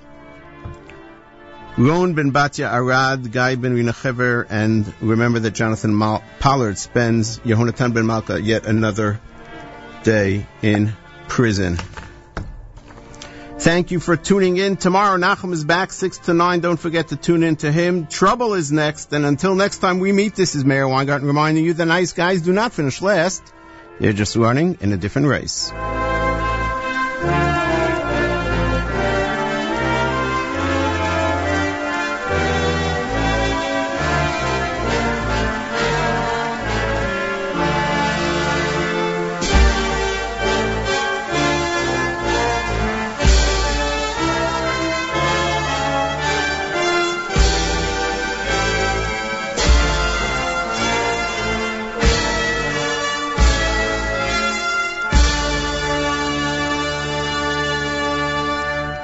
Ron ben Batya Arad, Guy ben Rinachever, and remember that Jonathan Mal- Pollard spends Yehonatan ben Malka yet another day in prison. Thank you for tuning in. Tomorrow, Nachum is back 6 to 9. Don't forget to tune in to him. Trouble is next. And until next time we meet, this is Meir Weingarten reminding you the nice guys do not finish last. They're just running in a different race.